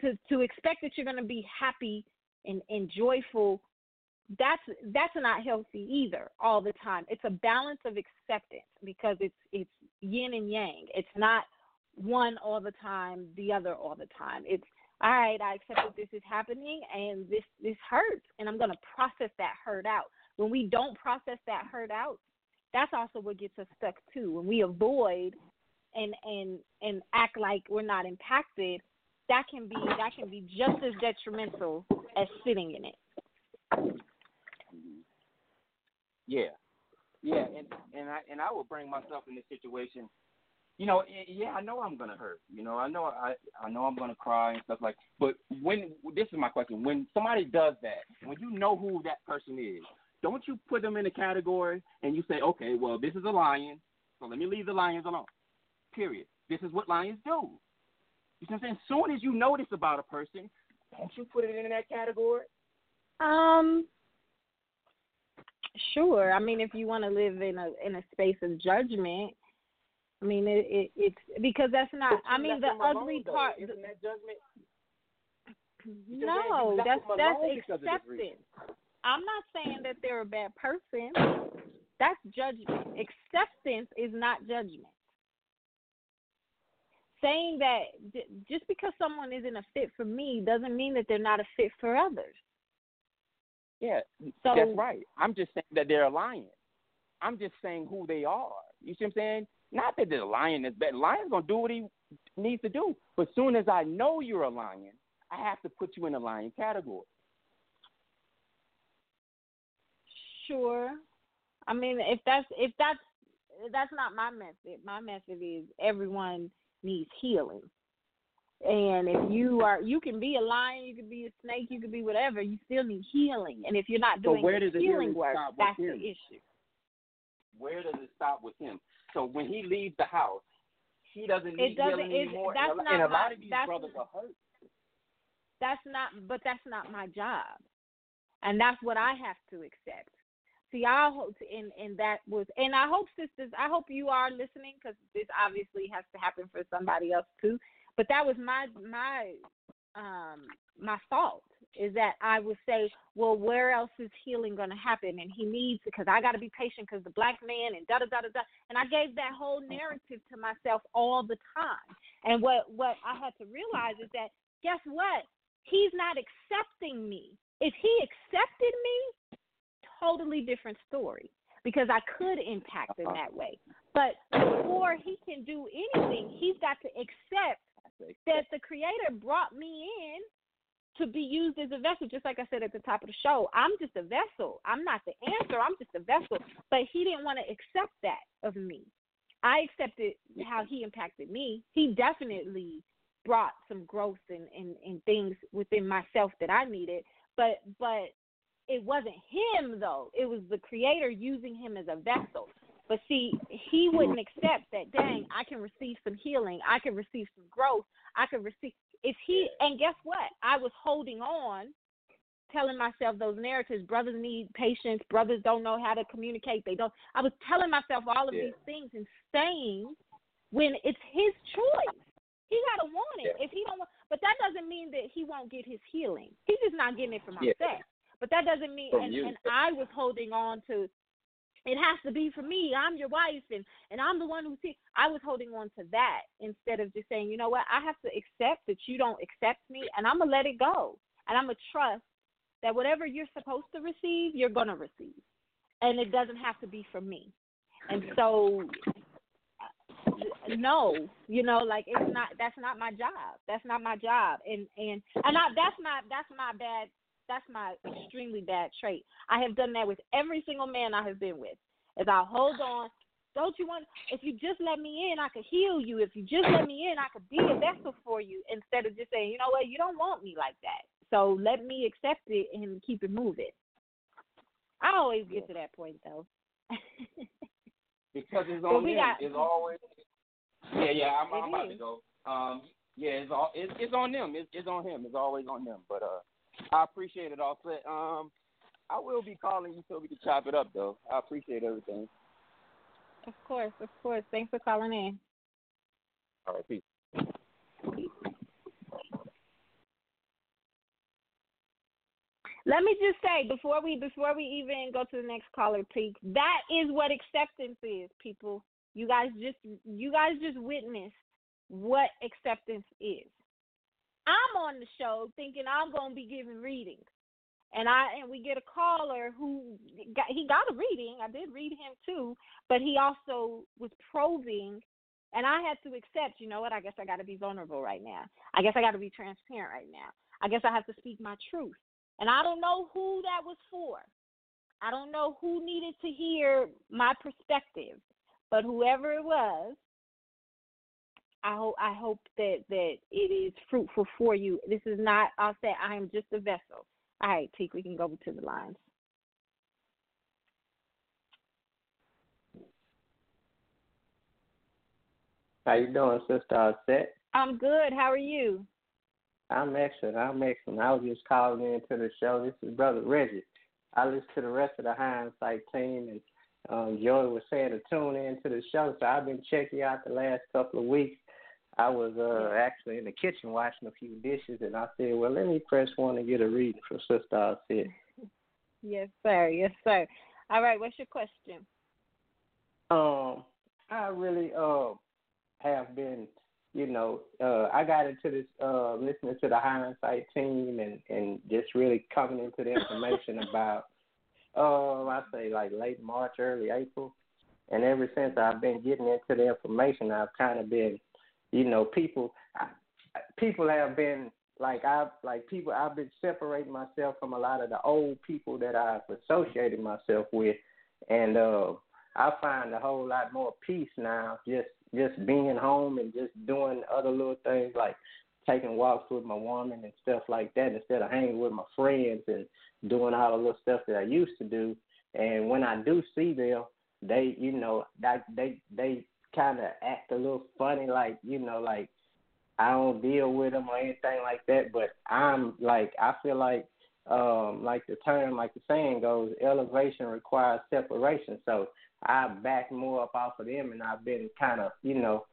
to to expect that you're going to be happy and, and joyful. That's that's not healthy either all the time. It's a balance of acceptance because it's it's yin and yang. It's not one all the time, the other all the time. It's all right. I accept that this is happening and this this hurts, and I'm going to process that hurt out. When we don't process that hurt out, that's also what gets us stuck too. When we avoid and and and act like we're not impacted, that can be that can be just as detrimental as sitting in it. Yeah, yeah, and and I and I would bring myself in this situation. You know, yeah, I know I'm gonna hurt. You know, I know I I know I'm gonna cry and stuff like. But when this is my question: when somebody does that, when you know who that person is, don't you put them in a category and you say, okay, well, this is a lion, so let me leave the lions alone. Period. This is what lions do. You see what I'm saying? Soon as you notice about a person, don't you put it in that category? Um, sure. I mean, if you want to live in a in a space of judgment, I mean, it, it it's because that's not. I mean, the ugly part. Isn't that judgment? No, that's that's alone because of this reason. acceptance. I'm not saying that they're a bad person. That's judgment. Acceptance is not judgment. Saying that just because someone isn't a fit for me doesn't mean that they're not a fit for others. Yeah, So- that's right. I'm just saying that they're a lion. I'm just saying who they are. You see what I'm saying? Not that the lion is bad. Lion's gonna do what he needs to do. But as soon as I know you're a lion, I have to put you in a lion category. Sure. I mean, if that's if that's that's not my method. My method is everyone needs healing. And if you are, you can be a lion, you can be a snake, you can be whatever. You still need healing. And if you're not doing where does healing healing work, that's the issue. Where does it stop with him? So when he leaves the house, he doesn't It need doesn't- healing it's- anymore. that's and a, not and a my- lot of these brothers not- are hurt. That's not, but that's not my job, and that's what I have to accept. See, I hope, and and that was, and I hope sisters, I hope you are listening because this obviously has to happen for somebody else too. But that was my my um my fault is that I would say, well, where else is healing going to happen? And he needs because I got to be patient because the black man and da da da da da. And I gave that whole narrative to myself all the time. And what what I had to realize is that guess what? He's not accepting me. If he accepted me, totally different story because I could impact in uh-huh. that way. But before he can do anything, he's got to accept that the creator brought me in to be used as a vessel, just like I said at the top of the show. I'm just a vessel. I'm not the answer. I'm just a vessel. But he didn't want to accept that of me. I accepted how he impacted me. He definitely brought some growth and, and, and things within myself that I needed. But but it wasn't him though. It was the creator using him as a vessel. But see, he wouldn't accept that. Dang, I can receive some healing. I can receive some growth. I can receive. If he and guess what? I was holding on telling myself those narratives. Brothers need patience. Brothers don't know how to communicate. They don't. I was telling myself all of Yeah. these things and staying when it's his choice. He gotta want it. Yeah. If he don't want, but that doesn't mean that he won't get his healing. He's just not getting it from Yeah. myself. But that doesn't mean. And, and I was holding on to. It has to be for me. I'm your wife, and and I'm the one who's here. I was holding on to that instead of just saying, you know what, I have to accept that you don't accept me, and I'm gonna let it go, and I'm gonna trust that whatever you're supposed to receive, you're gonna receive, and it doesn't have to be for me. And so, uh, no, you know, like it's not. That's not my job. That's not my job, and and and I, that's my that's my bad. That's my extremely bad trait. I have done that with every single man I have been with. Is I hold on. Don't you want? If you just let me in, I could heal you. If you just let me in, I could be a vessel for you. Instead of just saying, you know what, you don't want me like that. So let me accept it and keep it moving. I always get to that point though. [laughs] because it's on them. got- It's always. Yeah, yeah. I'm, I'm about to go. Um, yeah, it's all. It's, it's on them. It's, it's on him. It's always on them. But uh, I appreciate it all. Set. Um, I will be calling you so we can chop it up though. I appreciate everything. of course, of course. Thanks for calling in. All right, peace. Let me just say before we before we even go to the next caller, Peak, that is what acceptance is, people. You guys just you guys just witnessed what acceptance is. I'm on the show thinking I'm gonna be giving readings. And I and we get a caller who got he got a reading. I did read him too, but he also was probing and I had to accept, you know what, I guess I gotta be vulnerable right now. I guess I gotta be transparent right now. I guess I have to speak my truth. And I don't know who that was for. I don't know who needed to hear my perspective, but whoever it was, I hope I hope that that it is fruitful for you. This is not. I'll say I am just a vessel. All right, Teak, we can go to the lines. How you doing, Sister Set? I'm good. How are you? I'm excellent. I'm excellent. I was just calling in to the show. This is Brother Reggie. I listen to the rest of the hindsight team, and um, Joey was saying to tune in to the show. So I've been checking out the last couple of weeks. I was uh, actually in the kitchen washing a few dishes, and I said, "Well, let me press one and get a reading from Sister Set." Yes, sir. Yes, sir. All right. What's your question? Um, I really uh have been, you know, uh I got into this uh listening to the hindsight team and and just really coming into the information [laughs] about uh I say like late March, early April. And ever since I've been getting into the information, I've kind of been, you know, people people have been like I've like people I've been separating myself from a lot of the old people that I've associated myself with and uh I find a whole lot more peace now just just being home and just doing other little things like taking walks with my woman and stuff like that instead of hanging with my friends and doing all the little stuff that I used to do. And when I do see them, they you know that they they kind of act a little funny, like you know like I don't deal with them or anything like that. But I'm like I feel like um like the term like the saying goes, elevation requires separation. So I back more up off of them, and I've been kind of, you know,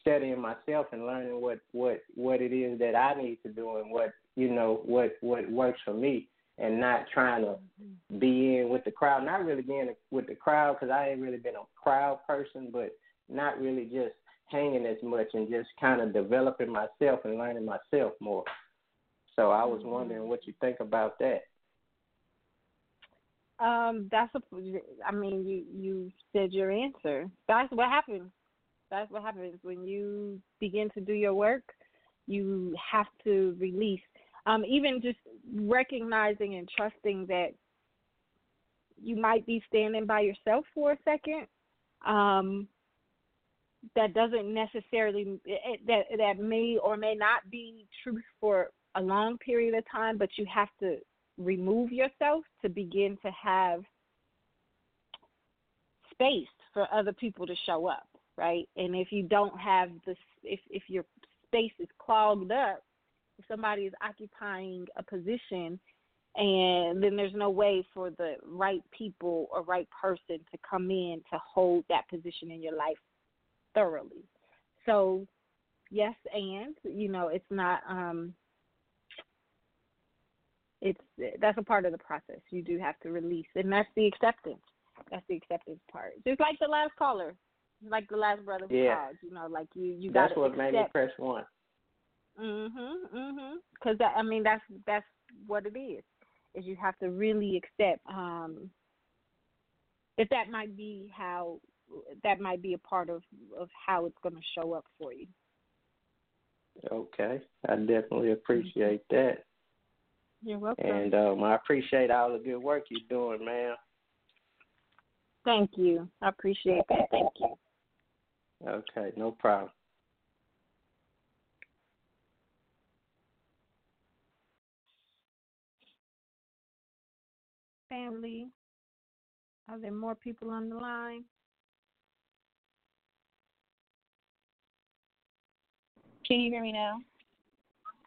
studying myself and learning what what what it is that I need to do and what you know what what works for me, and not trying to be in with the crowd. Not really being with the crowd because I ain't really been a crowd person, but not really just hanging as much and just kind of developing myself and learning myself more. So I was wondering what you think about that. Um, that's a. I mean, you you said your answer. That's what happens. That's what happens when you begin to do your work. You have to release. Um, even just recognizing and trusting that you might be standing by yourself for a second. Um, that doesn't necessarily that that may or may not be truth for a long period of time, but you have to remove yourself to begin to have space for other people to show up, right? And if you don't have this, if if your space is clogged up, if somebody is occupying a position and then there's no way for the right people or right person to come in to hold that position in your life thoroughly. So, yes, and you know, it's not um it's that's a part of the process. You do have to release, and that's the acceptance. That's the acceptance part. Just like the last caller, like the last brother who Yeah. called. You know, like you you That's got to what accept. made me press one. Mhm, mhm. Because that, I mean, that's that's what it is. Is you have to really accept um that that might be how that might be a part of of how it's going to show up for you. Okay, I definitely appreciate that, You're welcome. and um, I appreciate all the good work you're doing, ma'am. Thank you. I appreciate that. Thank you. Okay, no problem. Family. Are there more people on the line? Can you hear me now?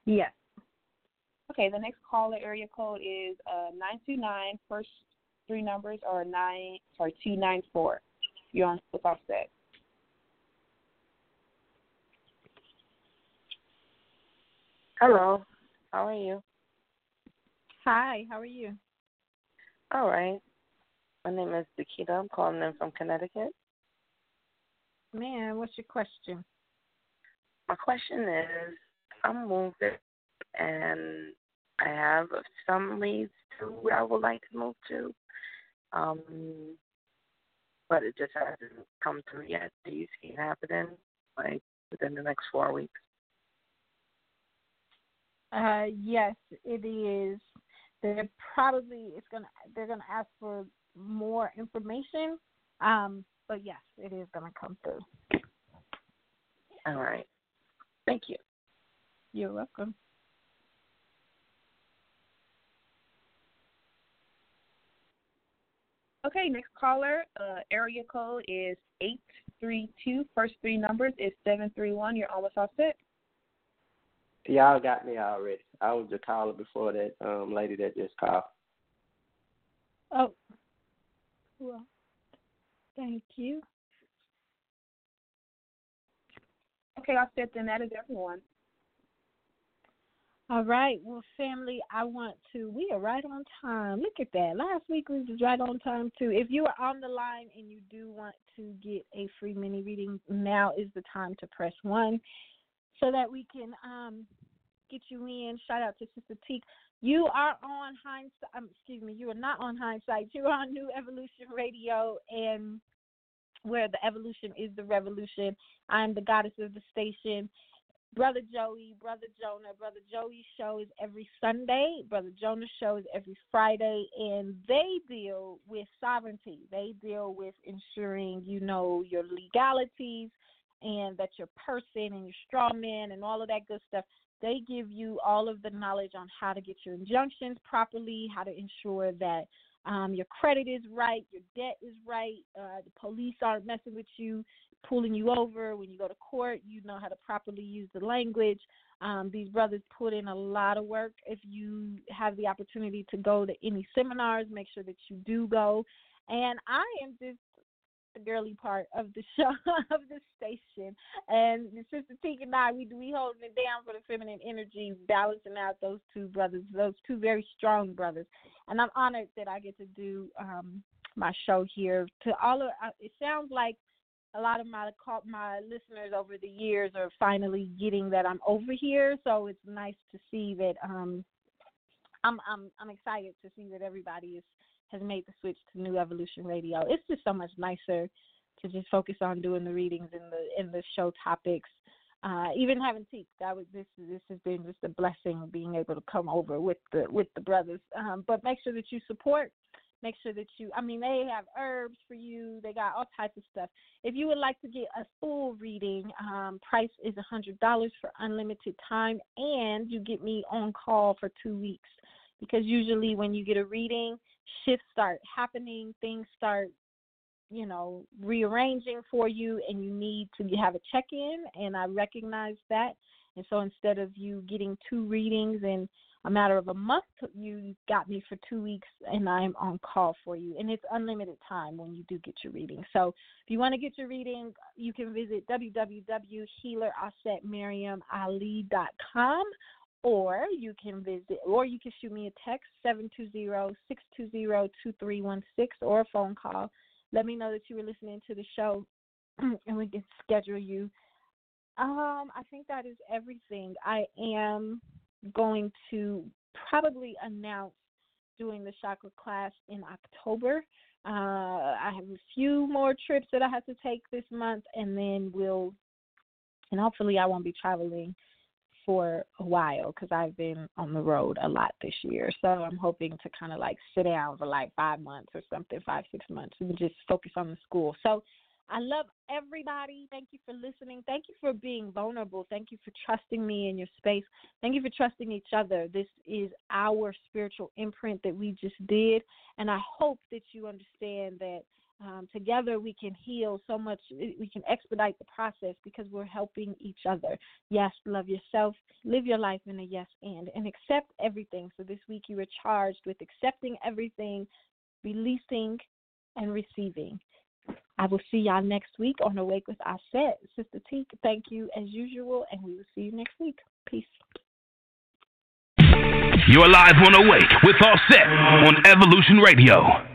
Yes. Okay, the next caller area code is uh nine two nine. First three numbers are nine sorry two nine four. You're on with Aset. Hello. How are you? Hi. How are you? All right. My name is Dakita. I'm calling in from Connecticut. Man, what's your question? My question is I'm moving and I have some leads to where I would like to move to. Um but it just hasn't come through yet. Do you see it happening like within the next four weeks? Uh, yes, it is. They're probably it's gonna they're gonna ask for more information. Um, but yes, it is gonna come through. All right. Thank you. You're welcome. Okay, next caller, uh area code is eight three two. First three numbers is seven three one. You're almost offset. Y'all got me already. I was the caller before that um lady that just called. Oh, well, thank you. Okay, offset then that is everyone. All right. Well, family, I want to. We are right on time. Look at that. Last week we was right on time too. If you are on the line and you do want to get a free mini reading, now is the time to press one, so that we can um get you in. Shout out to Sister Teak. You are on hindsight. Um, excuse me. You are not on hindsight. You are on New Evolution Radio and. Where the evolution is the revolution. I'm the goddess of the station. Brother Joey, Brother Jonah. Brother Joey show is every Sunday. Brother Jonah show is every Friday, and they deal with sovereignty. They deal with ensuring you know your legalities and that your person and your straw man and all of that good stuff. They give you all of the knowledge on how to get your injunctions properly, how to ensure that um, your credit is right, your debt is right, uh, the police aren't messing with you, pulling you over. When you go to court, you know how to properly use the language. Um, these brothers put in a lot of work. If you have the opportunity to go to any seminars, make sure that you do go. And I am just the girly part of the show [laughs] of the station. And Sister Tink and I, we we holding it down for the feminine energy, balancing out those two brothers, those two very strong brothers. And I'm honored that I get to do um my show here. To all of, uh, it sounds like a lot of my my listeners over the years are finally getting that I'm over here. So it's nice to see that um I'm I'm I'm excited to see that everybody is has made the switch to New Evolution Radio. It's just so much nicer to just focus on doing the readings and the in the show topics. Uh, even having Teak, that was this this has been just a blessing being able to come over with the with the brothers. Um, but make sure that you support. Make sure that you I mean they have herbs for you. They got all types of stuff. If you would like to get a full reading, um, price is a hundred dollars for unlimited time, and you get me on call for two weeks because usually when you get a reading, shifts start happening, things start, you know, rearranging for you, and you need to have a check in. And I recognize that. And so instead of you getting two readings in a matter of a month, you got me for two weeks, and I'm on call for you. And it's unlimited time when you do get your reading. So if you want to get your reading, you can visit www.healerasetmariamali.com or you can visit or you can shoot me a text 720-620-2316 or a phone call. Let me know that you were listening to the show [clears throat] and we can schedule you. Um i think that is everything. I am going to probably announce doing the chakra class in october. Uh i have a few more trips that i have to take this month and then we'll and hopefully i won't be traveling for a while because I've been on the road a lot this year. So I'm hoping to kind of like sit down for like five months or something, five, six months, and just focus on the school. So I love everybody. Thank you for listening. Thank you for being vulnerable. Thank you for trusting me in your space. Thank you for trusting each other. This is our spiritual imprint that we just did. And I hope that you understand that um, together we can heal so much we can expedite the process because we're helping each other yes love yourself live your life in a yes and and accept everything so this week you were charged with accepting everything releasing and receiving I will see y'all next week on Awake with Aset. Sister T, thank you as usual, and we will see you next week. Peace. You're live on Awake with Aset on Evolution Radio.